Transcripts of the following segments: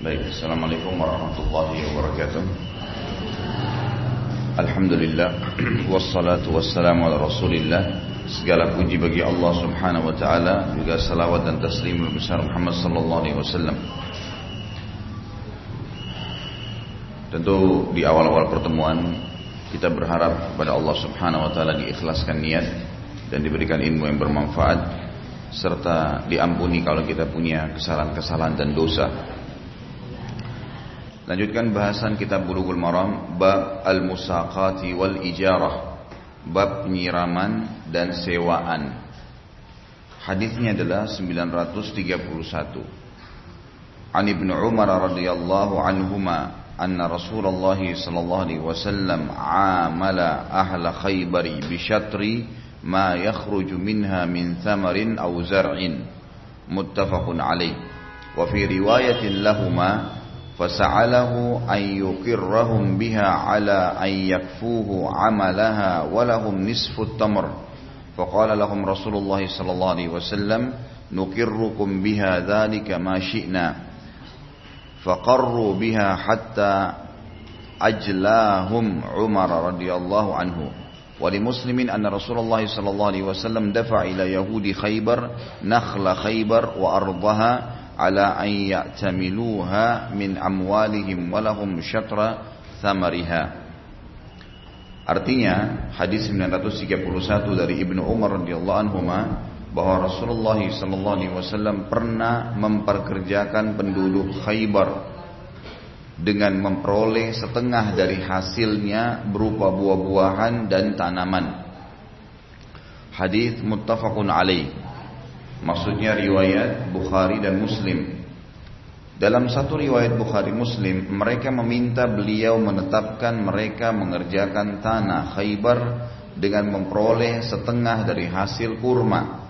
Baik, Assalamualaikum warahmatullahi wabarakatuh. Alhamdulillah Wassalatu wassalamu ala rasulillah. Segala puji bagi Allah subhanahu wa ta'ala Juga salawat dan taslim besar Muhammad sallallahu alaihi wasallam. Tentu di awal-awal pertemuan Kita berharap kepada Allah subhanahu wa ta'ala Diikhlaskan niat Dan diberikan ilmu yang bermanfaat Serta diampuni kalau kita punya kesalahan-kesalahan dan dosa Lanjutkan bahasan kitab Bulughul Maram bab al-musaqati wal ijarah. Bab penyiraman dan sewaan. Hadisnya adalah 931. An Ibnu Umar radhiyallahu anhuma anna Rasulullah sallallahu alaihi wasallam amala ahla Khaybar bi syatri ma yakhruju minha min thamarin aw zar'in muttafaqun alaih wa fi riwayatin فسعله أن يقرهم بها على أن يكفوه عملها ولهم نصف التمر. فقال لهم رسول الله صلى الله عليه وسلم نقركم بها ذلك ما شئنا. فقروا بها حتى أجلاهم عمر رضي الله عنه. ولمسلم أن رسول الله صلى الله عليه وسلم دفع إلى يهود خيبر نخل خيبر وأرضها ala an ya'tamiluha min amwalihim walahum syatra thamariha. Artinya hadis 931 dari Ibnu Umar radhiyallahu anhu bahwa Rasulullah sallallahu alaihi wasallam pernah memperkerjakan penduduk Khaybar dengan memperoleh setengah dari hasilnya berupa buah-buahan dan tanaman. Hadis muttafaqun alaih. Maksudnya riwayat Bukhari dan Muslim. Dalam satu riwayat Bukhari Muslim, mereka meminta beliau menetapkan mereka mengerjakan tanah Khaybar dengan memperoleh setengah dari hasil kurma.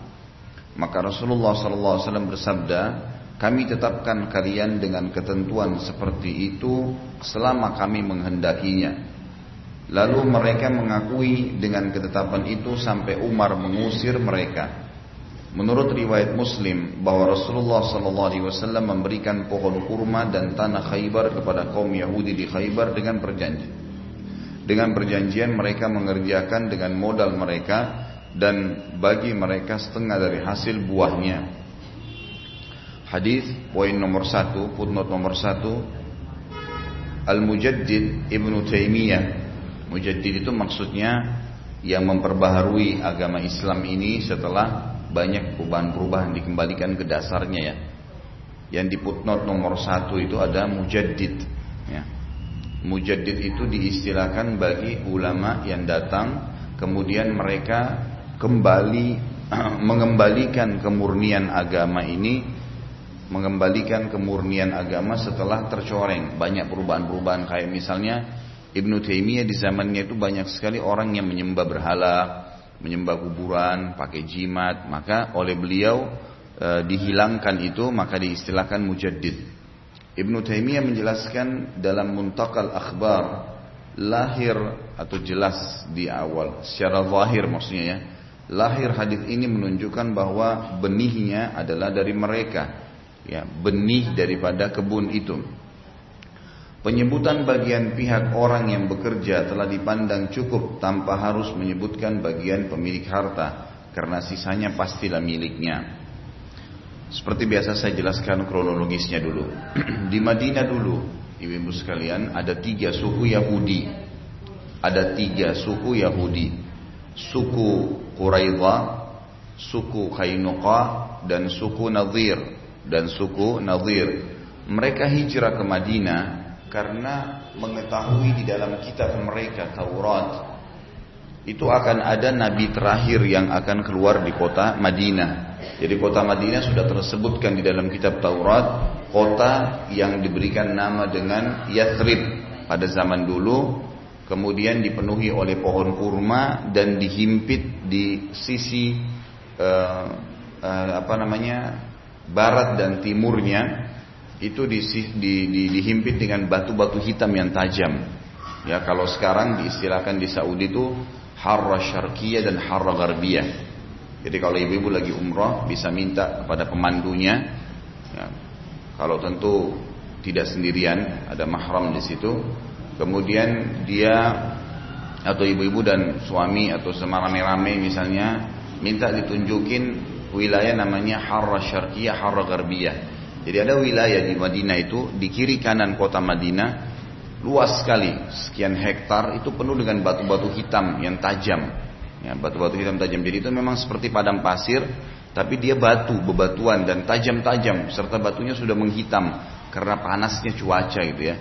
Maka Rasulullah SAW bersabda, kami tetapkan kalian dengan ketentuan seperti itu selama kami menghendakinya. Lalu mereka mengakui dengan ketetapan itu sampai Umar mengusir mereka. Menurut riwayat Muslim bahwa Rasulullah SAW memberikan pohon kurma dan tanah Khaybar kepada kaum Yahudi di Khaybar dengan perjanjian. Dengan perjanjian mereka mengerjakan dengan modal mereka dan bagi mereka setengah dari hasil buahnya. Hadis poin nomor satu, footnote nomor satu, Al-Mujaddid Ibnu Taimiyah. Mujaddid itu maksudnya yang memperbaharui agama Islam ini setelah banyak perubahan-perubahan dikembalikan ke dasarnya ya. Yang di footnote nomor satu itu ada mujaddid. Ya. Mujaddid itu diistilahkan bagi ulama yang datang kemudian mereka kembali mengembalikan kemurnian agama ini mengembalikan kemurnian agama setelah tercoreng banyak perubahan-perubahan kayak misalnya Ibnu Taimiyah di zamannya itu banyak sekali orang yang menyembah berhala menyembah kuburan, pakai jimat, maka oleh beliau e, dihilangkan itu maka diistilahkan mujaddid. Ibnu Taimiyah menjelaskan dalam Muntakal Akhbar lahir atau jelas di awal secara zahir maksudnya ya. Lahir hadis ini menunjukkan bahwa benihnya adalah dari mereka. Ya, benih daripada kebun itu. Penyebutan bagian pihak orang yang bekerja telah dipandang cukup tanpa harus menyebutkan bagian pemilik harta karena sisanya pastilah miliknya. Seperti biasa saya jelaskan kronologisnya dulu. Di Madinah dulu, ibu-ibu sekalian, ada tiga suku Yahudi. Ada tiga suku Yahudi. Suku Quraidah, suku Kainuqa, dan suku Nadir. Dan suku Nadir. Mereka hijrah ke Madinah karena mengetahui di dalam kitab mereka Taurat itu akan ada nabi terakhir yang akan keluar di kota Madinah. Jadi kota Madinah sudah tersebutkan di dalam kitab Taurat, kota yang diberikan nama dengan Yathrib pada zaman dulu, kemudian dipenuhi oleh pohon kurma dan dihimpit di sisi uh, uh, apa namanya barat dan timurnya itu di, di, di, dihimpit dengan batu-batu hitam yang tajam. Ya kalau sekarang diistilahkan di Saudi itu harra syarqiyah dan harra gharbiyah. Jadi kalau ibu-ibu lagi umrah bisa minta kepada pemandunya. Ya, kalau tentu tidak sendirian, ada mahram di situ. Kemudian dia atau ibu-ibu dan suami atau semarame-rame misalnya minta ditunjukin wilayah namanya Harra Syarqiyah, Harra Garbiyah. Jadi ada wilayah di Madinah itu di kiri kanan kota Madinah luas sekali, sekian hektar itu penuh dengan batu-batu hitam yang tajam. Ya, batu-batu hitam tajam. Jadi itu memang seperti padang pasir, tapi dia batu, bebatuan dan tajam-tajam serta batunya sudah menghitam karena panasnya cuaca gitu ya.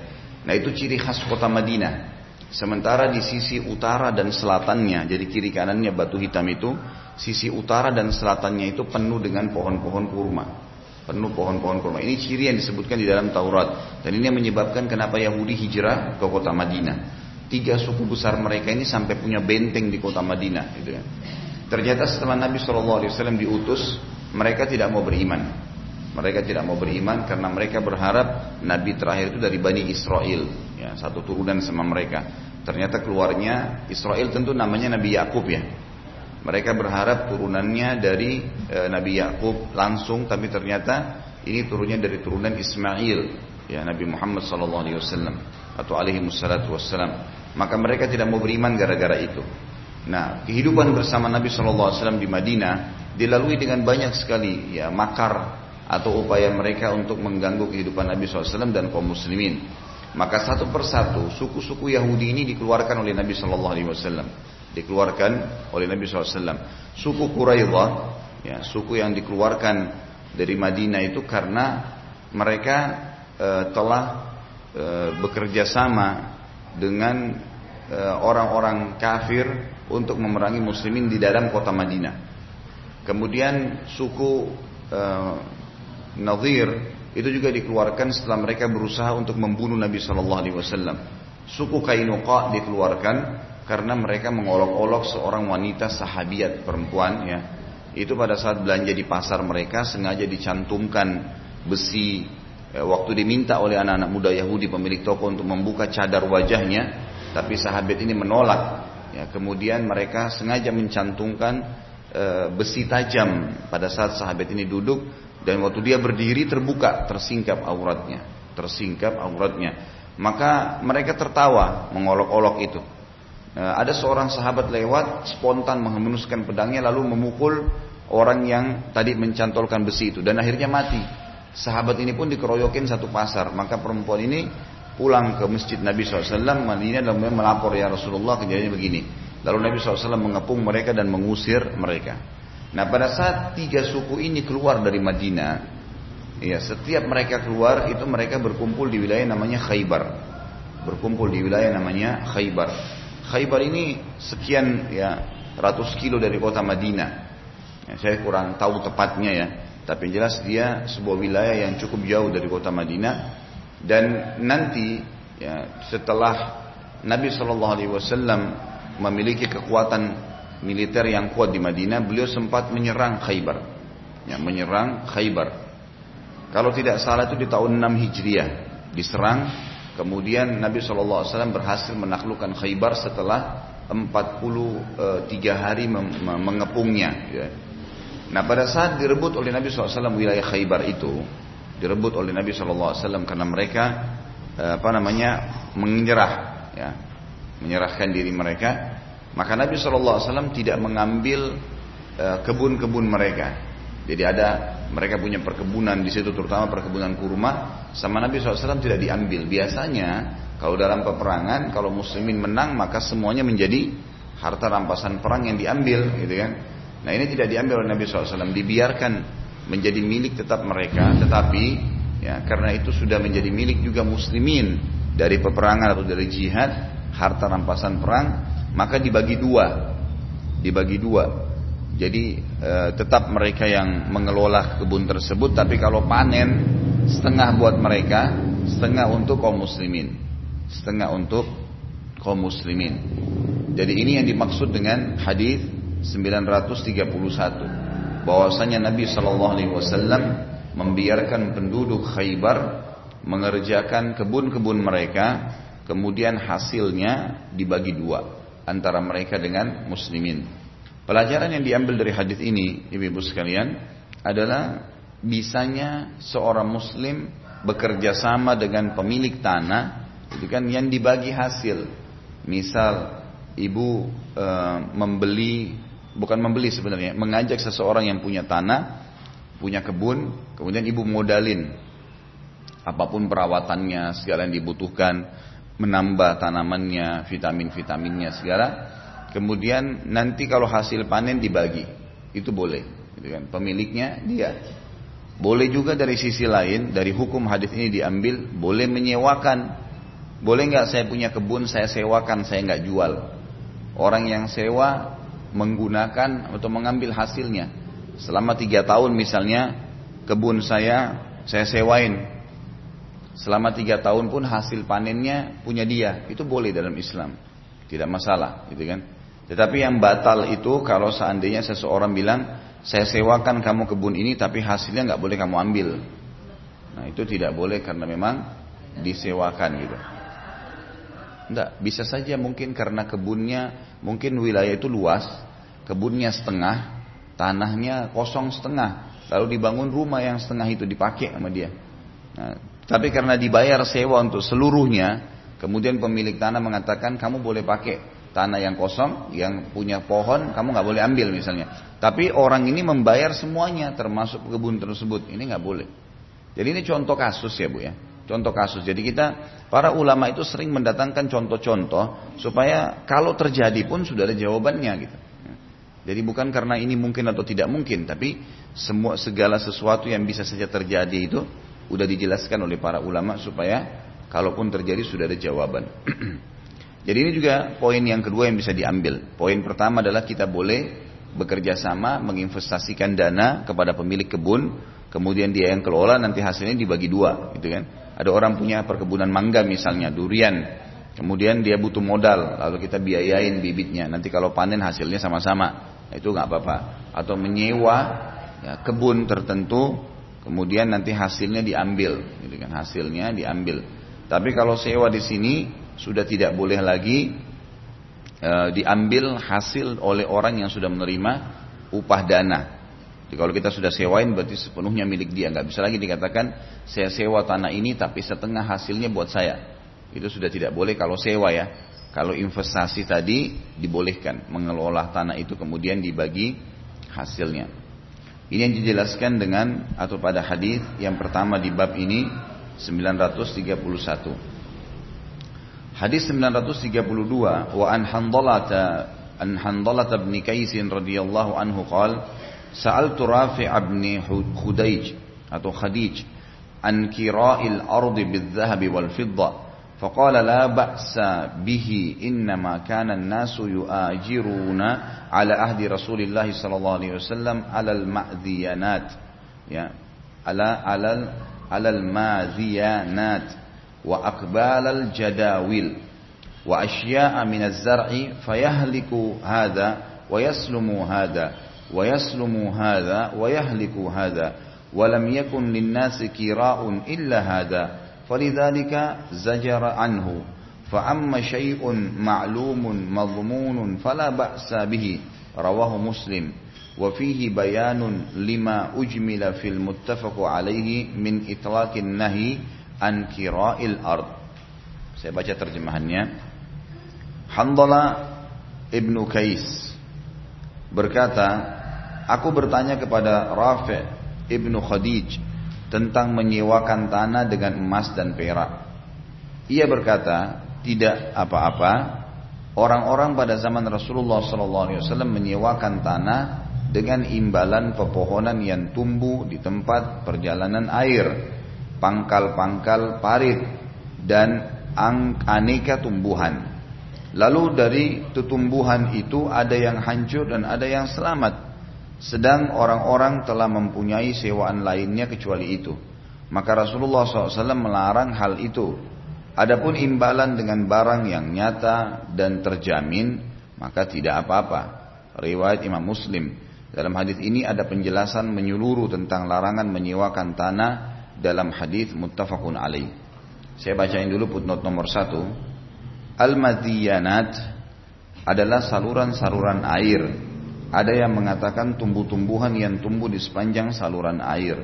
Nah, itu ciri khas kota Madinah. Sementara di sisi utara dan selatannya, jadi kiri kanannya batu hitam itu, sisi utara dan selatannya itu penuh dengan pohon-pohon kurma penuh pohon-pohon kurma. Ini ciri yang disebutkan di dalam Taurat. Dan ini yang menyebabkan kenapa Yahudi hijrah ke kota Madinah. Tiga suku besar mereka ini sampai punya benteng di kota Madinah. Gitu ya. Ternyata setelah Nabi SAW diutus, mereka tidak mau beriman. Mereka tidak mau beriman karena mereka berharap Nabi terakhir itu dari Bani Israel. Ya, satu turunan sama mereka. Ternyata keluarnya Israel tentu namanya Nabi Yakub ya. Mereka berharap turunannya dari e, Nabi Yakub langsung, tapi ternyata ini turunnya dari turunan Ismail, ya Nabi Muhammad SAW atau alaihi wassalam. Maka mereka tidak mau beriman gara-gara itu. Nah, kehidupan bersama Nabi SAW di Madinah dilalui dengan banyak sekali ya makar atau upaya mereka untuk mengganggu kehidupan Nabi SAW dan kaum muslimin. Maka satu persatu suku-suku Yahudi ini dikeluarkan oleh Nabi Shallallahu Alaihi Wasallam dikeluarkan oleh Nabi SAW. Suku Quraidah, ya, suku yang dikeluarkan dari Madinah itu karena mereka e, telah e, bekerja sama dengan eh, orang-orang e, kafir untuk memerangi muslimin di dalam kota Madinah. Kemudian suku e, Nadir itu juga dikeluarkan setelah mereka berusaha untuk membunuh Nabi Wasallam. Suku Kainuqa dikeluarkan karena mereka mengolok-olok seorang wanita sahabiat perempuan ya. Itu pada saat belanja di pasar mereka sengaja dicantumkan besi ya, waktu diminta oleh anak-anak muda Yahudi pemilik toko untuk membuka cadar wajahnya tapi sahabat ini menolak ya. Kemudian mereka sengaja mencantumkan e, besi tajam pada saat sahabat ini duduk dan waktu dia berdiri terbuka tersingkap auratnya tersingkap auratnya. Maka mereka tertawa mengolok-olok itu ada seorang sahabat lewat spontan menghembuskan pedangnya lalu memukul orang yang tadi mencantolkan besi itu dan akhirnya mati. Sahabat ini pun dikeroyokin satu pasar. Maka perempuan ini pulang ke masjid Nabi SAW. Madinah dan melapor ya Rasulullah kejadian begini. Lalu Nabi SAW mengepung mereka dan mengusir mereka. Nah pada saat tiga suku ini keluar dari Madinah, ya setiap mereka keluar itu mereka berkumpul di wilayah namanya Khaybar. Berkumpul di wilayah namanya Khaybar. Khaybar ini sekian ya ratus kilo dari kota Madinah. Ya, saya kurang tahu tepatnya ya, tapi jelas dia sebuah wilayah yang cukup jauh dari kota Madinah dan nanti ya setelah Nabi Shallallahu Alaihi Wasallam memiliki kekuatan militer yang kuat di Madinah, beliau sempat menyerang Khaybar, ya, menyerang Khaybar. Kalau tidak salah itu di tahun 6 Hijriah diserang Kemudian Nabi SAW berhasil menaklukkan Khaybar setelah 43 hari mengepungnya. Ya. Nah pada saat direbut oleh Nabi SAW wilayah Khaybar itu, direbut oleh Nabi SAW karena mereka eh, apa namanya menyerah, ya, menyerahkan diri mereka. Maka Nabi SAW tidak mengambil eh, kebun-kebun mereka. Jadi ada mereka punya perkebunan di situ terutama perkebunan kurma sama Nabi SAW tidak diambil. Biasanya kalau dalam peperangan kalau muslimin menang maka semuanya menjadi harta rampasan perang yang diambil gitu kan. Nah ini tidak diambil oleh Nabi SAW dibiarkan menjadi milik tetap mereka tetapi ya karena itu sudah menjadi milik juga muslimin dari peperangan atau dari jihad harta rampasan perang maka dibagi dua dibagi dua jadi e, tetap mereka yang mengelola kebun tersebut, tapi kalau panen setengah buat mereka, setengah untuk kaum muslimin, setengah untuk kaum muslimin. Jadi ini yang dimaksud dengan hadis 931 bahwasanya Nabi Wasallam membiarkan penduduk Khaybar mengerjakan kebun-kebun mereka, kemudian hasilnya dibagi dua antara mereka dengan muslimin. Pelajaran yang diambil dari hadis ini, ibu-ibu sekalian, adalah bisanya seorang muslim bekerja sama dengan pemilik tanah itu kan yang dibagi hasil. Misal ibu e, membeli bukan membeli sebenarnya, mengajak seseorang yang punya tanah, punya kebun, kemudian ibu modalin apa pun perawatannya, segala yang dibutuhkan, menambah tanamannya, vitamin-vitaminnya segala. Kemudian nanti kalau hasil panen dibagi, itu boleh. Gitu kan. Pemiliknya dia. Boleh juga dari sisi lain, dari hukum hadis ini diambil, boleh menyewakan. Boleh nggak saya punya kebun, saya sewakan, saya nggak jual. Orang yang sewa menggunakan atau mengambil hasilnya. Selama tiga tahun misalnya, kebun saya saya sewain. Selama tiga tahun pun hasil panennya punya dia. Itu boleh dalam Islam. Tidak masalah, gitu kan. Tetapi yang batal itu kalau seandainya seseorang bilang, saya sewakan kamu kebun ini tapi hasilnya nggak boleh kamu ambil. Nah itu tidak boleh karena memang disewakan gitu. Enggak, bisa saja mungkin karena kebunnya, mungkin wilayah itu luas, kebunnya setengah, tanahnya kosong setengah, lalu dibangun rumah yang setengah itu dipakai sama dia. Nah, tapi karena dibayar sewa untuk seluruhnya, kemudian pemilik tanah mengatakan kamu boleh pakai tanah yang kosong, yang punya pohon, kamu nggak boleh ambil misalnya. Tapi orang ini membayar semuanya, termasuk kebun tersebut. Ini nggak boleh. Jadi ini contoh kasus ya bu ya. Contoh kasus. Jadi kita para ulama itu sering mendatangkan contoh-contoh supaya kalau terjadi pun sudah ada jawabannya gitu. Jadi bukan karena ini mungkin atau tidak mungkin, tapi semua segala sesuatu yang bisa saja terjadi itu udah dijelaskan oleh para ulama supaya kalaupun terjadi sudah ada jawaban. Jadi ini juga poin yang kedua yang bisa diambil. Poin pertama adalah kita boleh bekerja sama menginvestasikan dana kepada pemilik kebun, kemudian dia yang kelola nanti hasilnya dibagi dua, gitu kan? Ada orang punya perkebunan mangga misalnya, durian, kemudian dia butuh modal, lalu kita biayain bibitnya, nanti kalau panen hasilnya sama-sama, itu nggak apa-apa. Atau menyewa ya, kebun tertentu, kemudian nanti hasilnya diambil, gitu kan? Hasilnya diambil. Tapi kalau sewa di sini sudah tidak boleh lagi e, diambil hasil oleh orang yang sudah menerima upah dana. Jadi kalau kita sudah sewain berarti sepenuhnya milik dia. Nggak bisa lagi dikatakan saya sewa tanah ini tapi setengah hasilnya buat saya. Itu sudah tidak boleh kalau sewa ya. Kalau investasi tadi dibolehkan mengelola tanah itu kemudian dibagi hasilnya. Ini yang dijelaskan dengan atau pada hadis yang pertama di bab ini 931. Hadis 932 wa an Handalata an Handalata bin Kais radhiyallahu anhu qala sa'altu Rafi' bin Khudayj atau Khadij an kira'il ardi bil-dhahab wal-fidda فقال لا بأس به إنما كان الناس يؤاجرون على عهد رسول الله صلى الله عليه وسلم على المأذينات ya على على على الماذيانات وأقبال الجداول وأشياء من الزرع فيهلك هذا ويسلم هذا ويسلم هذا ويهلك هذا ولم يكن للناس كراء إلا هذا فلذلك زجر عنه فأما شيء معلوم مضمون فلا بأس به رواه مسلم. وفيه بيان لما أجمل في المتفق عليه من إطلاق النهي an kira'il ard. Saya baca terjemahannya. Handala ibnu Kais berkata, aku bertanya kepada Rafi ibnu Khadij tentang menyewakan tanah dengan emas dan perak. Ia berkata, tidak apa-apa. Orang-orang pada zaman Rasulullah SAW menyewakan tanah dengan imbalan pepohonan yang tumbuh di tempat perjalanan air pangkal-pangkal parit dan aneka tumbuhan. Lalu dari tumbuhan itu ada yang hancur dan ada yang selamat. Sedang orang-orang telah mempunyai sewaan lainnya kecuali itu. Maka Rasulullah SAW melarang hal itu. Adapun imbalan dengan barang yang nyata dan terjamin, maka tidak apa-apa. Riwayat Imam Muslim. Dalam hadis ini ada penjelasan menyeluruh tentang larangan menyewakan tanah dalam hadis muttafaqun alaih. Saya bacain dulu footnote nomor satu. Al-madiyanat adalah saluran-saluran air. Ada yang mengatakan tumbuh-tumbuhan yang tumbuh di sepanjang saluran air.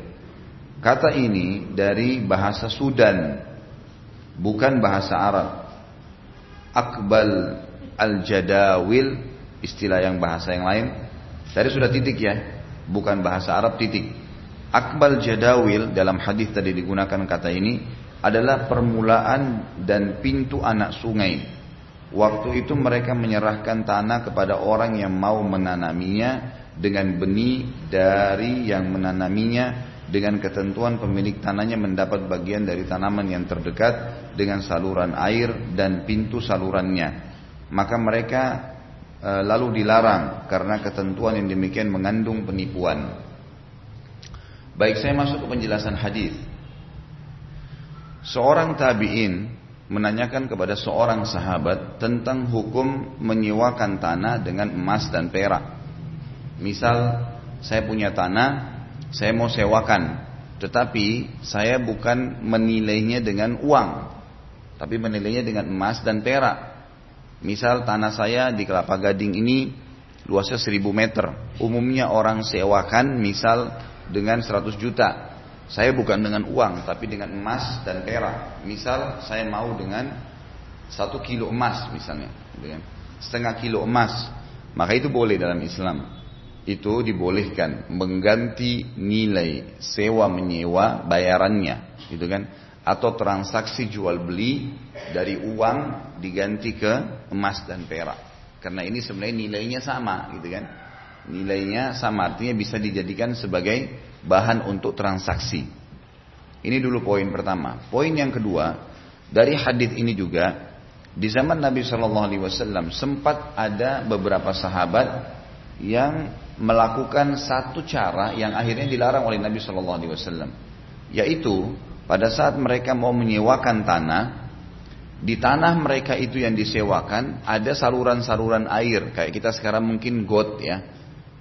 Kata ini dari bahasa Sudan, bukan bahasa Arab. Akbal al-jadawil, istilah yang bahasa yang lain. Tadi sudah titik ya, bukan bahasa Arab titik. Akbal jadawil dalam hadis tadi digunakan kata ini adalah permulaan dan pintu anak sungai. Waktu itu mereka menyerahkan tanah kepada orang yang mau menanaminya dengan benih dari yang menanaminya dengan ketentuan pemilik tanahnya mendapat bagian dari tanaman yang terdekat dengan saluran air dan pintu salurannya. Maka mereka e, lalu dilarang karena ketentuan yang demikian mengandung penipuan. Baik saya masuk ke penjelasan hadis. Seorang tabi'in menanyakan kepada seorang sahabat tentang hukum menyewakan tanah dengan emas dan perak. Misal saya punya tanah, saya mau sewakan, tetapi saya bukan menilainya dengan uang, tapi menilainya dengan emas dan perak. Misal tanah saya di Kelapa Gading ini luasnya 1000 meter. Umumnya orang sewakan misal dengan 100 juta. Saya bukan dengan uang, tapi dengan emas dan perak. Misal saya mau dengan satu kilo emas misalnya, dengan setengah kilo emas, maka itu boleh dalam Islam. Itu dibolehkan mengganti nilai sewa menyewa bayarannya, gitu kan? Atau transaksi jual beli dari uang diganti ke emas dan perak. Karena ini sebenarnya nilainya sama, gitu kan? Nilainya sama, artinya bisa dijadikan sebagai bahan untuk transaksi. Ini dulu poin pertama. Poin yang kedua, dari hadis ini juga di zaman Nabi Shallallahu Alaihi Wasallam sempat ada beberapa sahabat yang melakukan satu cara yang akhirnya dilarang oleh Nabi Shallallahu Alaihi Wasallam, yaitu pada saat mereka mau menyewakan tanah, di tanah mereka itu yang disewakan ada saluran-saluran air kayak kita sekarang mungkin got ya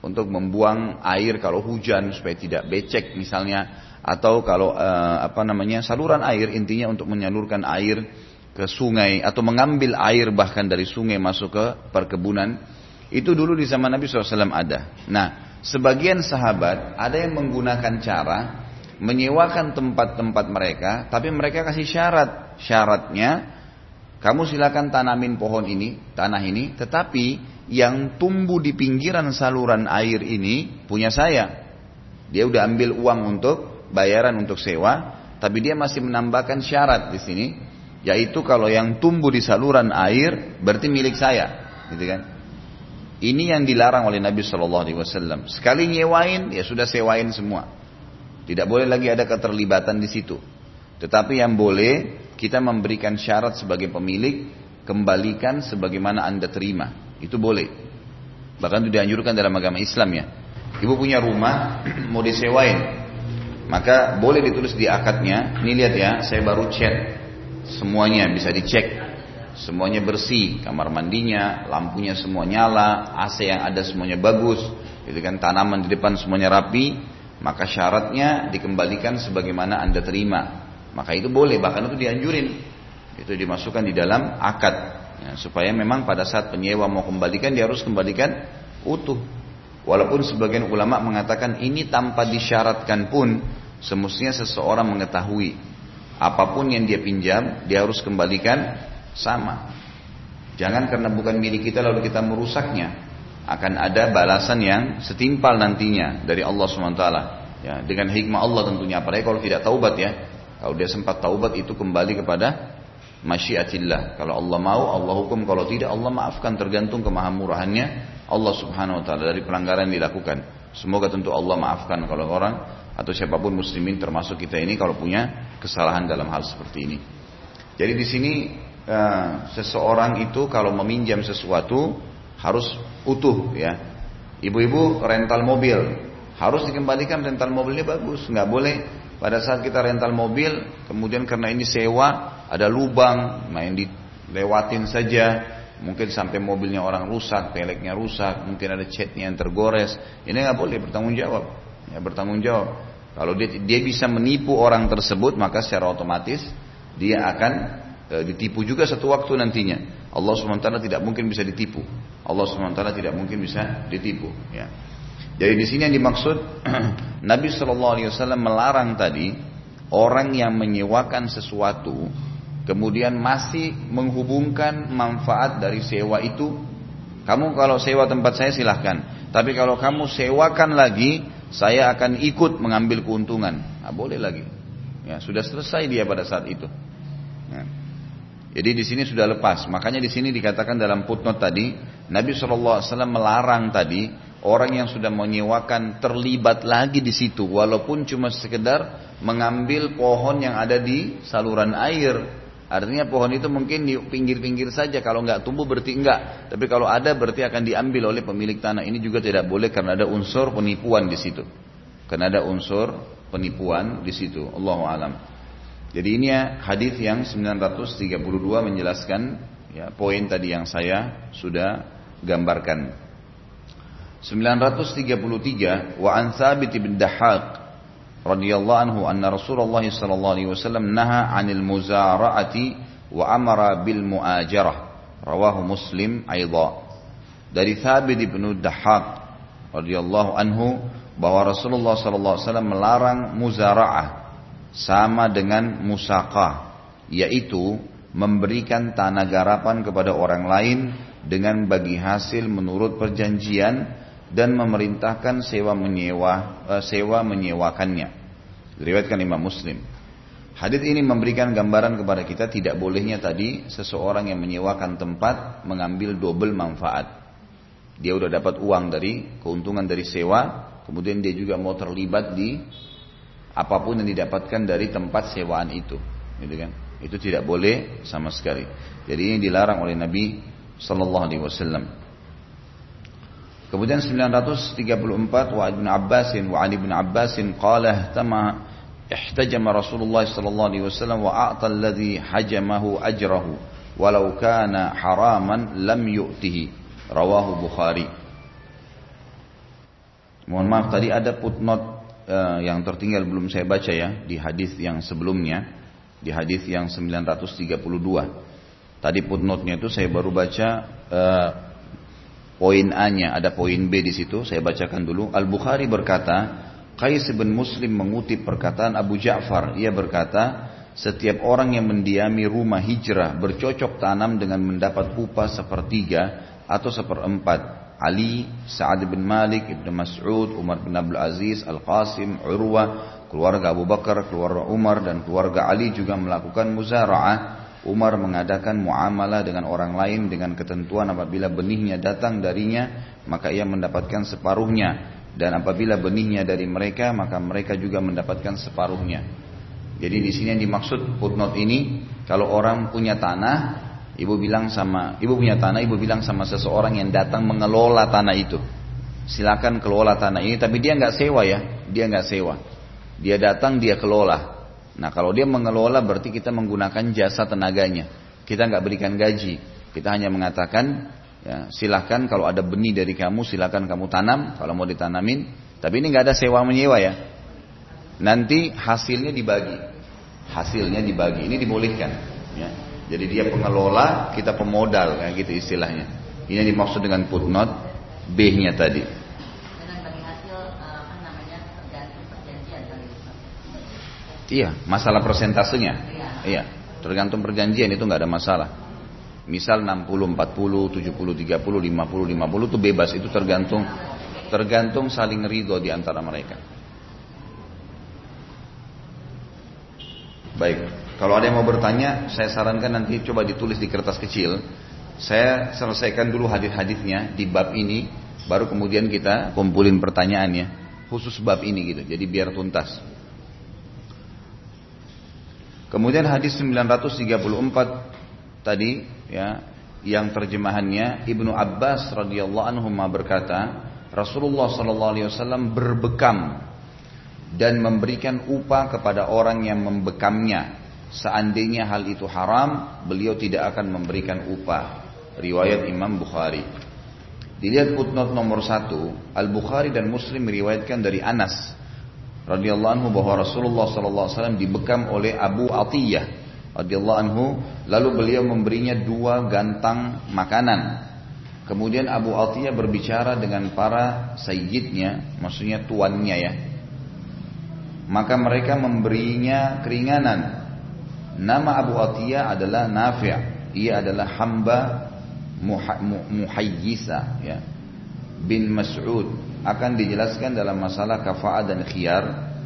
untuk membuang air kalau hujan supaya tidak becek misalnya atau kalau uh, apa namanya saluran air intinya untuk menyalurkan air ke sungai atau mengambil air bahkan dari sungai masuk ke perkebunan itu dulu di zaman Nabi SAW ada. Nah, sebagian sahabat ada yang menggunakan cara menyewakan tempat-tempat mereka, tapi mereka kasih syarat. Syaratnya, kamu silakan tanamin pohon ini, tanah ini, tetapi yang tumbuh di pinggiran saluran air ini punya saya. Dia udah ambil uang untuk bayaran untuk sewa, tapi dia masih menambahkan syarat di sini, yaitu kalau yang tumbuh di saluran air berarti milik saya, gitu kan? Ini yang dilarang oleh Nabi Shallallahu Alaihi Wasallam. Sekali nyewain, ya sudah sewain semua. Tidak boleh lagi ada keterlibatan di situ. Tetapi yang boleh kita memberikan syarat sebagai pemilik, kembalikan sebagaimana anda terima. Itu boleh. Bahkan itu dianjurkan dalam agama Islam ya. Ibu punya rumah mau disewain. Maka boleh ditulis di akadnya. Ini lihat ya, saya baru cek. Semuanya bisa dicek. Semuanya bersih, kamar mandinya, lampunya semua nyala, AC yang ada semuanya bagus, itu kan tanaman di depan semuanya rapi, maka syaratnya dikembalikan sebagaimana anda terima. Maka itu boleh, bahkan itu dianjurin. Itu dimasukkan di dalam akad. Ya, supaya memang pada saat penyewa mau kembalikan dia harus kembalikan utuh. Walaupun sebagian ulama mengatakan ini tanpa disyaratkan pun semestinya seseorang mengetahui apa pun yang dia pinjam dia harus kembalikan sama. Jangan karena bukan milik kita lalu kita merusaknya. Akan ada balasan yang setimpal nantinya dari Allah SWT. Ya, dengan hikmah Allah tentunya. Apalagi kalau tidak taubat ya. Kalau dia sempat taubat itu kembali kepada masyiatillah. Kalau Allah mau, Allah hukum. Kalau tidak, Allah maafkan tergantung kemahamurahannya Allah subhanahu wa ta'ala dari pelanggaran yang dilakukan. Semoga tentu Allah maafkan kalau orang atau siapa pun muslimin termasuk kita ini kalau punya kesalahan dalam hal seperti ini. Jadi di sini uh, seseorang itu kalau meminjam sesuatu harus utuh ya. Ibu-ibu rental mobil harus dikembalikan rental mobilnya bagus, nggak boleh pada saat kita rental mobil kemudian karena ini sewa ada lubang, main dilewatin saja, mungkin sampai mobilnya orang rusak, peleknya rusak, mungkin ada catnya yang tergores, ini nggak boleh bertanggung jawab, ya bertanggung jawab. Kalau dia, dia bisa menipu orang tersebut, maka secara otomatis dia akan e, ditipu juga satu waktu nantinya. Allah swt tidak mungkin bisa ditipu. Allah swt tidak mungkin bisa ditipu. Ya. Jadi di sini yang dimaksud Nabi Wasallam melarang tadi orang yang menyewakan sesuatu kemudian masih menghubungkan manfaat dari sewa itu. Kamu kalau sewa tempat saya silahkan. Tapi kalau kamu sewakan lagi, saya akan ikut mengambil keuntungan. Nah, boleh lagi. Ya, sudah selesai dia pada saat itu. Ya. Jadi di sini sudah lepas. Makanya di sini dikatakan dalam footnote tadi, Nabi SAW melarang tadi orang yang sudah menyewakan terlibat lagi di situ, walaupun cuma sekedar mengambil pohon yang ada di saluran air. Artinya pohon itu mungkin di pinggir-pinggir saja. Kalau nggak tumbuh berarti enggak. Tapi kalau ada berarti akan diambil oleh pemilik tanah. Ini juga tidak boleh karena ada unsur penipuan di situ. Karena ada unsur penipuan di situ. Allah alam. Jadi ini ya hadis yang 932 menjelaskan ya, poin tadi yang saya sudah gambarkan. 933 wa an Thabit bin Dahhak radhiyallahu anhu anna Rasulullah sallallahu alaihi wasallam naha 'anil muzara'ati wa amara bil muajarah. Rawahu Muslim aidha. Dari Thabit bin Dahhak radhiyallahu anhu bahwa Rasulullah sallallahu alaihi wasallam melarang muzara'ah sama dengan musaka, yaitu memberikan tanah garapan kepada orang lain dengan bagi hasil menurut perjanjian dan memerintahkan sewa menyewa uh, sewa menyewakannya. Diriwayatkan Imam Muslim. Hadis ini memberikan gambaran kepada kita tidak bolehnya tadi seseorang yang menyewakan tempat mengambil double manfaat. Dia udah dapat uang dari keuntungan dari sewa, kemudian dia juga mau terlibat di apa pun yang didapatkan dari tempat sewaan itu gitu kan itu tidak boleh sama sekali jadi ini dilarang oleh Nabi Sallallahu Alaihi Wasallam kemudian 934 wa ibn Abbasin wa Ali bin Abbasin qala tama ihtajama Rasulullah sallallahu alaihi wasallam wa a'ta alladhi hajamahu ajrahu walau kana haraman lam yu'tihi rawahu Bukhari Mohon maaf tadi ada footnote uh, yang tertinggal belum saya baca ya di hadis yang sebelumnya di hadis yang 932. Tadi footnote-nya itu saya baru baca uh, poin A-nya, ada poin B di situ, saya bacakan dulu. Al-Bukhari berkata, Qais bin Muslim mengutip perkataan Abu Ja'far, ia berkata, setiap orang yang mendiami rumah hijrah bercocok tanam dengan mendapat upah sepertiga atau seperempat Ali, Sa'ad bin Malik, Ibn Mas'ud, Umar bin Abdul Aziz, Al-Qasim, Urwa, keluarga Abu Bakar, keluarga Umar dan keluarga Ali juga melakukan muzara'ah. Umar mengadakan muamalah dengan orang lain dengan ketentuan apabila benihnya datang darinya maka ia mendapatkan separuhnya dan apabila benihnya dari mereka maka mereka juga mendapatkan separuhnya. Jadi di sini yang dimaksud footnote ini kalau orang punya tanah Ibu bilang sama, ibu punya tanah, ibu bilang sama seseorang yang datang mengelola tanah itu. Silakan kelola tanah ini, tapi dia nggak sewa ya, dia nggak sewa. Dia datang, dia kelola. Nah kalau dia mengelola berarti kita menggunakan jasa tenaganya. Kita nggak berikan gaji, kita hanya mengatakan ya, silahkan kalau ada benih dari kamu silahkan kamu tanam kalau mau ditanamin. Tapi ini nggak ada sewa menyewa ya. Nanti hasilnya dibagi, hasilnya dibagi. Ini dibolehkan. Ya. Jadi dia pengelola, kita pemodal, kayak gitu istilahnya. Ini dimaksud dengan footnote B-nya tadi. Iya, masalah persentasenya. Iya. iya. Tergantung perjanjian itu nggak ada masalah. Misal 60 40, 70 30, 50 50 itu bebas, itu tergantung tergantung saling ridho di antara mereka. Baik. Kalau ada yang mau bertanya, saya sarankan nanti coba ditulis di kertas kecil. Saya selesaikan dulu hadis-hadisnya di bab ini, baru kemudian kita kumpulin pertanyaannya khusus bab ini gitu. Jadi biar tuntas. Kemudian hadis 934 tadi ya yang terjemahannya Ibnu Abbas radhiyallahu anhu berkata, Rasulullah sallallahu alaihi wasallam berbekam dan memberikan upah kepada orang yang membekamnya Seandainya hal itu haram, beliau tidak akan memberikan upah. Riwayat Imam Bukhari. Dilihat footnote nomor satu, Al Bukhari dan Muslim meriwayatkan dari Anas radhiyallahu anhu bahwa Rasulullah sallallahu alaihi wasallam dibekam oleh Abu Atiyah radhiyallahu anhu, lalu beliau memberinya dua gantang makanan. Kemudian Abu Atiyah berbicara dengan para sayyidnya, maksudnya tuannya ya. Maka mereka memberinya keringanan. Nama Abu Atiyah adalah Nafi'. Ia adalah hamba muhayyisa ya. Bin Mas'ud akan dijelaskan dalam masalah kafa'ah dan khiyar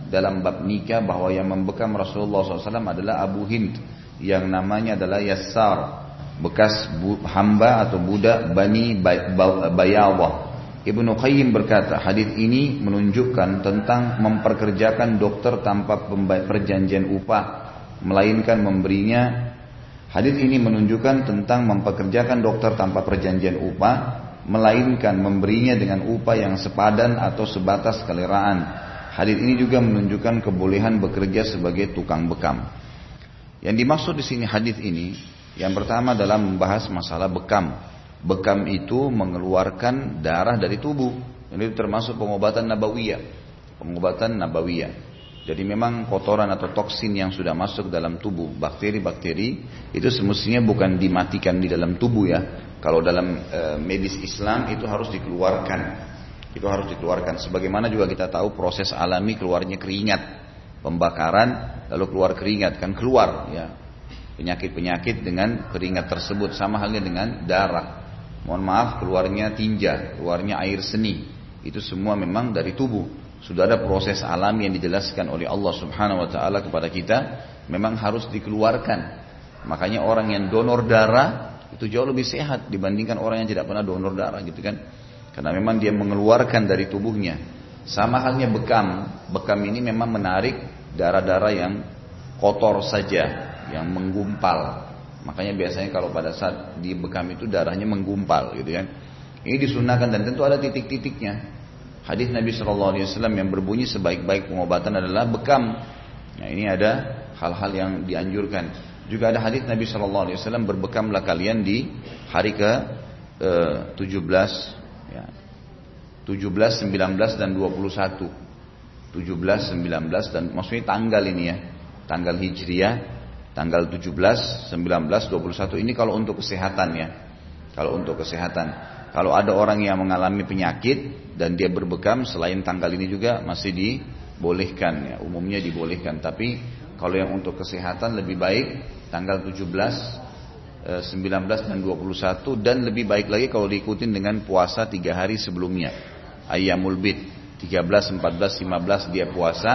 dalam bab nikah bahwa yang membekam Rasulullah SAW adalah Abu Hind yang namanya adalah Yassar bekas hamba atau budak Bani Bayawah. Ibnu Qayyim berkata, hadis ini menunjukkan tentang memperkerjakan dokter tanpa perjanjian upah, melainkan memberinya. Hadis ini menunjukkan tentang memperkerjakan dokter tanpa perjanjian upah, melainkan memberinya dengan upah yang sepadan atau sebatas keleraan. Hadis ini juga menunjukkan kebolehan bekerja sebagai tukang bekam. Yang dimaksud di sini hadis ini yang pertama dalam membahas masalah bekam. Bekam itu mengeluarkan darah dari tubuh. Ini termasuk pengobatan nabawiyah. Pengobatan nabawiyah. Jadi memang kotoran atau toksin yang sudah masuk dalam tubuh, bakteri-bakteri itu semestinya bukan dimatikan di dalam tubuh ya. Kalau dalam e, medis Islam itu harus dikeluarkan. Itu harus dikeluarkan. Sebagaimana juga kita tahu proses alami keluarnya keringat, pembakaran lalu keluar keringat kan keluar ya penyakit-penyakit dengan keringat tersebut sama halnya dengan darah. Mohon maaf keluarnya tinja, keluarnya air seni. Itu semua memang dari tubuh. Sudah ada proses alam yang dijelaskan oleh Allah Subhanahu wa taala kepada kita memang harus dikeluarkan. Makanya orang yang donor darah itu jauh lebih sehat dibandingkan orang yang tidak pernah donor darah gitu kan. Karena memang dia mengeluarkan dari tubuhnya. Sama halnya bekam. Bekam ini memang menarik darah-darah yang kotor saja yang menggumpal. Makanya biasanya kalau pada saat di bekam itu darahnya menggumpal gitu kan. Ini disunahkan dan tentu ada titik-titiknya. Hadis Nabi Shallallahu Alaihi Wasallam yang berbunyi sebaik-baik pengobatan adalah bekam. Nah ini ada hal-hal yang dianjurkan. Juga ada hadis Nabi Shallallahu Alaihi Wasallam berbekamlah kalian di hari ke eh, 17 ya, 17, 19 dan 21. 17, 19 dan maksudnya tanggal ini ya. Tanggal Hijriah tanggal 17, 19, 21 ini kalau untuk kesehatan ya. Kalau untuk kesehatan. Kalau ada orang yang mengalami penyakit dan dia berbekam selain tanggal ini juga masih dibolehkan ya. Umumnya dibolehkan. Tapi kalau yang untuk kesehatan lebih baik tanggal 17, 19 eh, dan 21 dan lebih baik lagi kalau diikutin dengan puasa tiga hari sebelumnya. Ayyamul bid 13, 14, 15 dia puasa,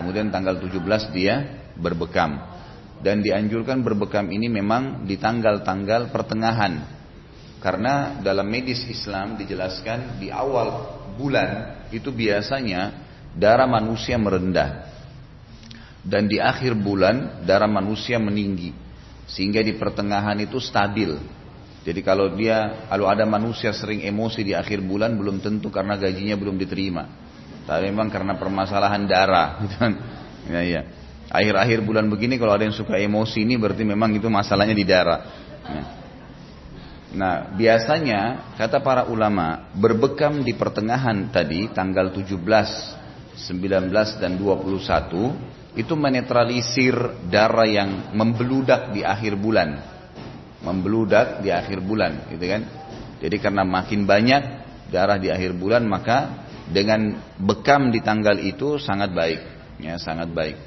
kemudian tanggal 17 dia berbekam dan dianjurkan berbekam ini memang di tanggal-tanggal pertengahan karena dalam medis Islam dijelaskan di awal bulan itu biasanya darah manusia merendah dan di akhir bulan darah manusia meninggi sehingga di pertengahan itu stabil jadi kalau dia kalau ada manusia sering emosi di akhir bulan belum tentu karena gajinya belum diterima tapi memang karena permasalahan darah gitu kan ya, ya. Akhir-akhir bulan begini kalau ada yang suka emosi ini berarti memang itu masalahnya di darah. Ya. Nah biasanya kata para ulama berbekam di pertengahan tadi tanggal 17, 19 dan 21 itu menetralisir darah yang membeludak di akhir bulan. Membeludak di akhir bulan gitu kan. Jadi karena makin banyak darah di akhir bulan maka dengan bekam di tanggal itu sangat baik. Ya, sangat baik.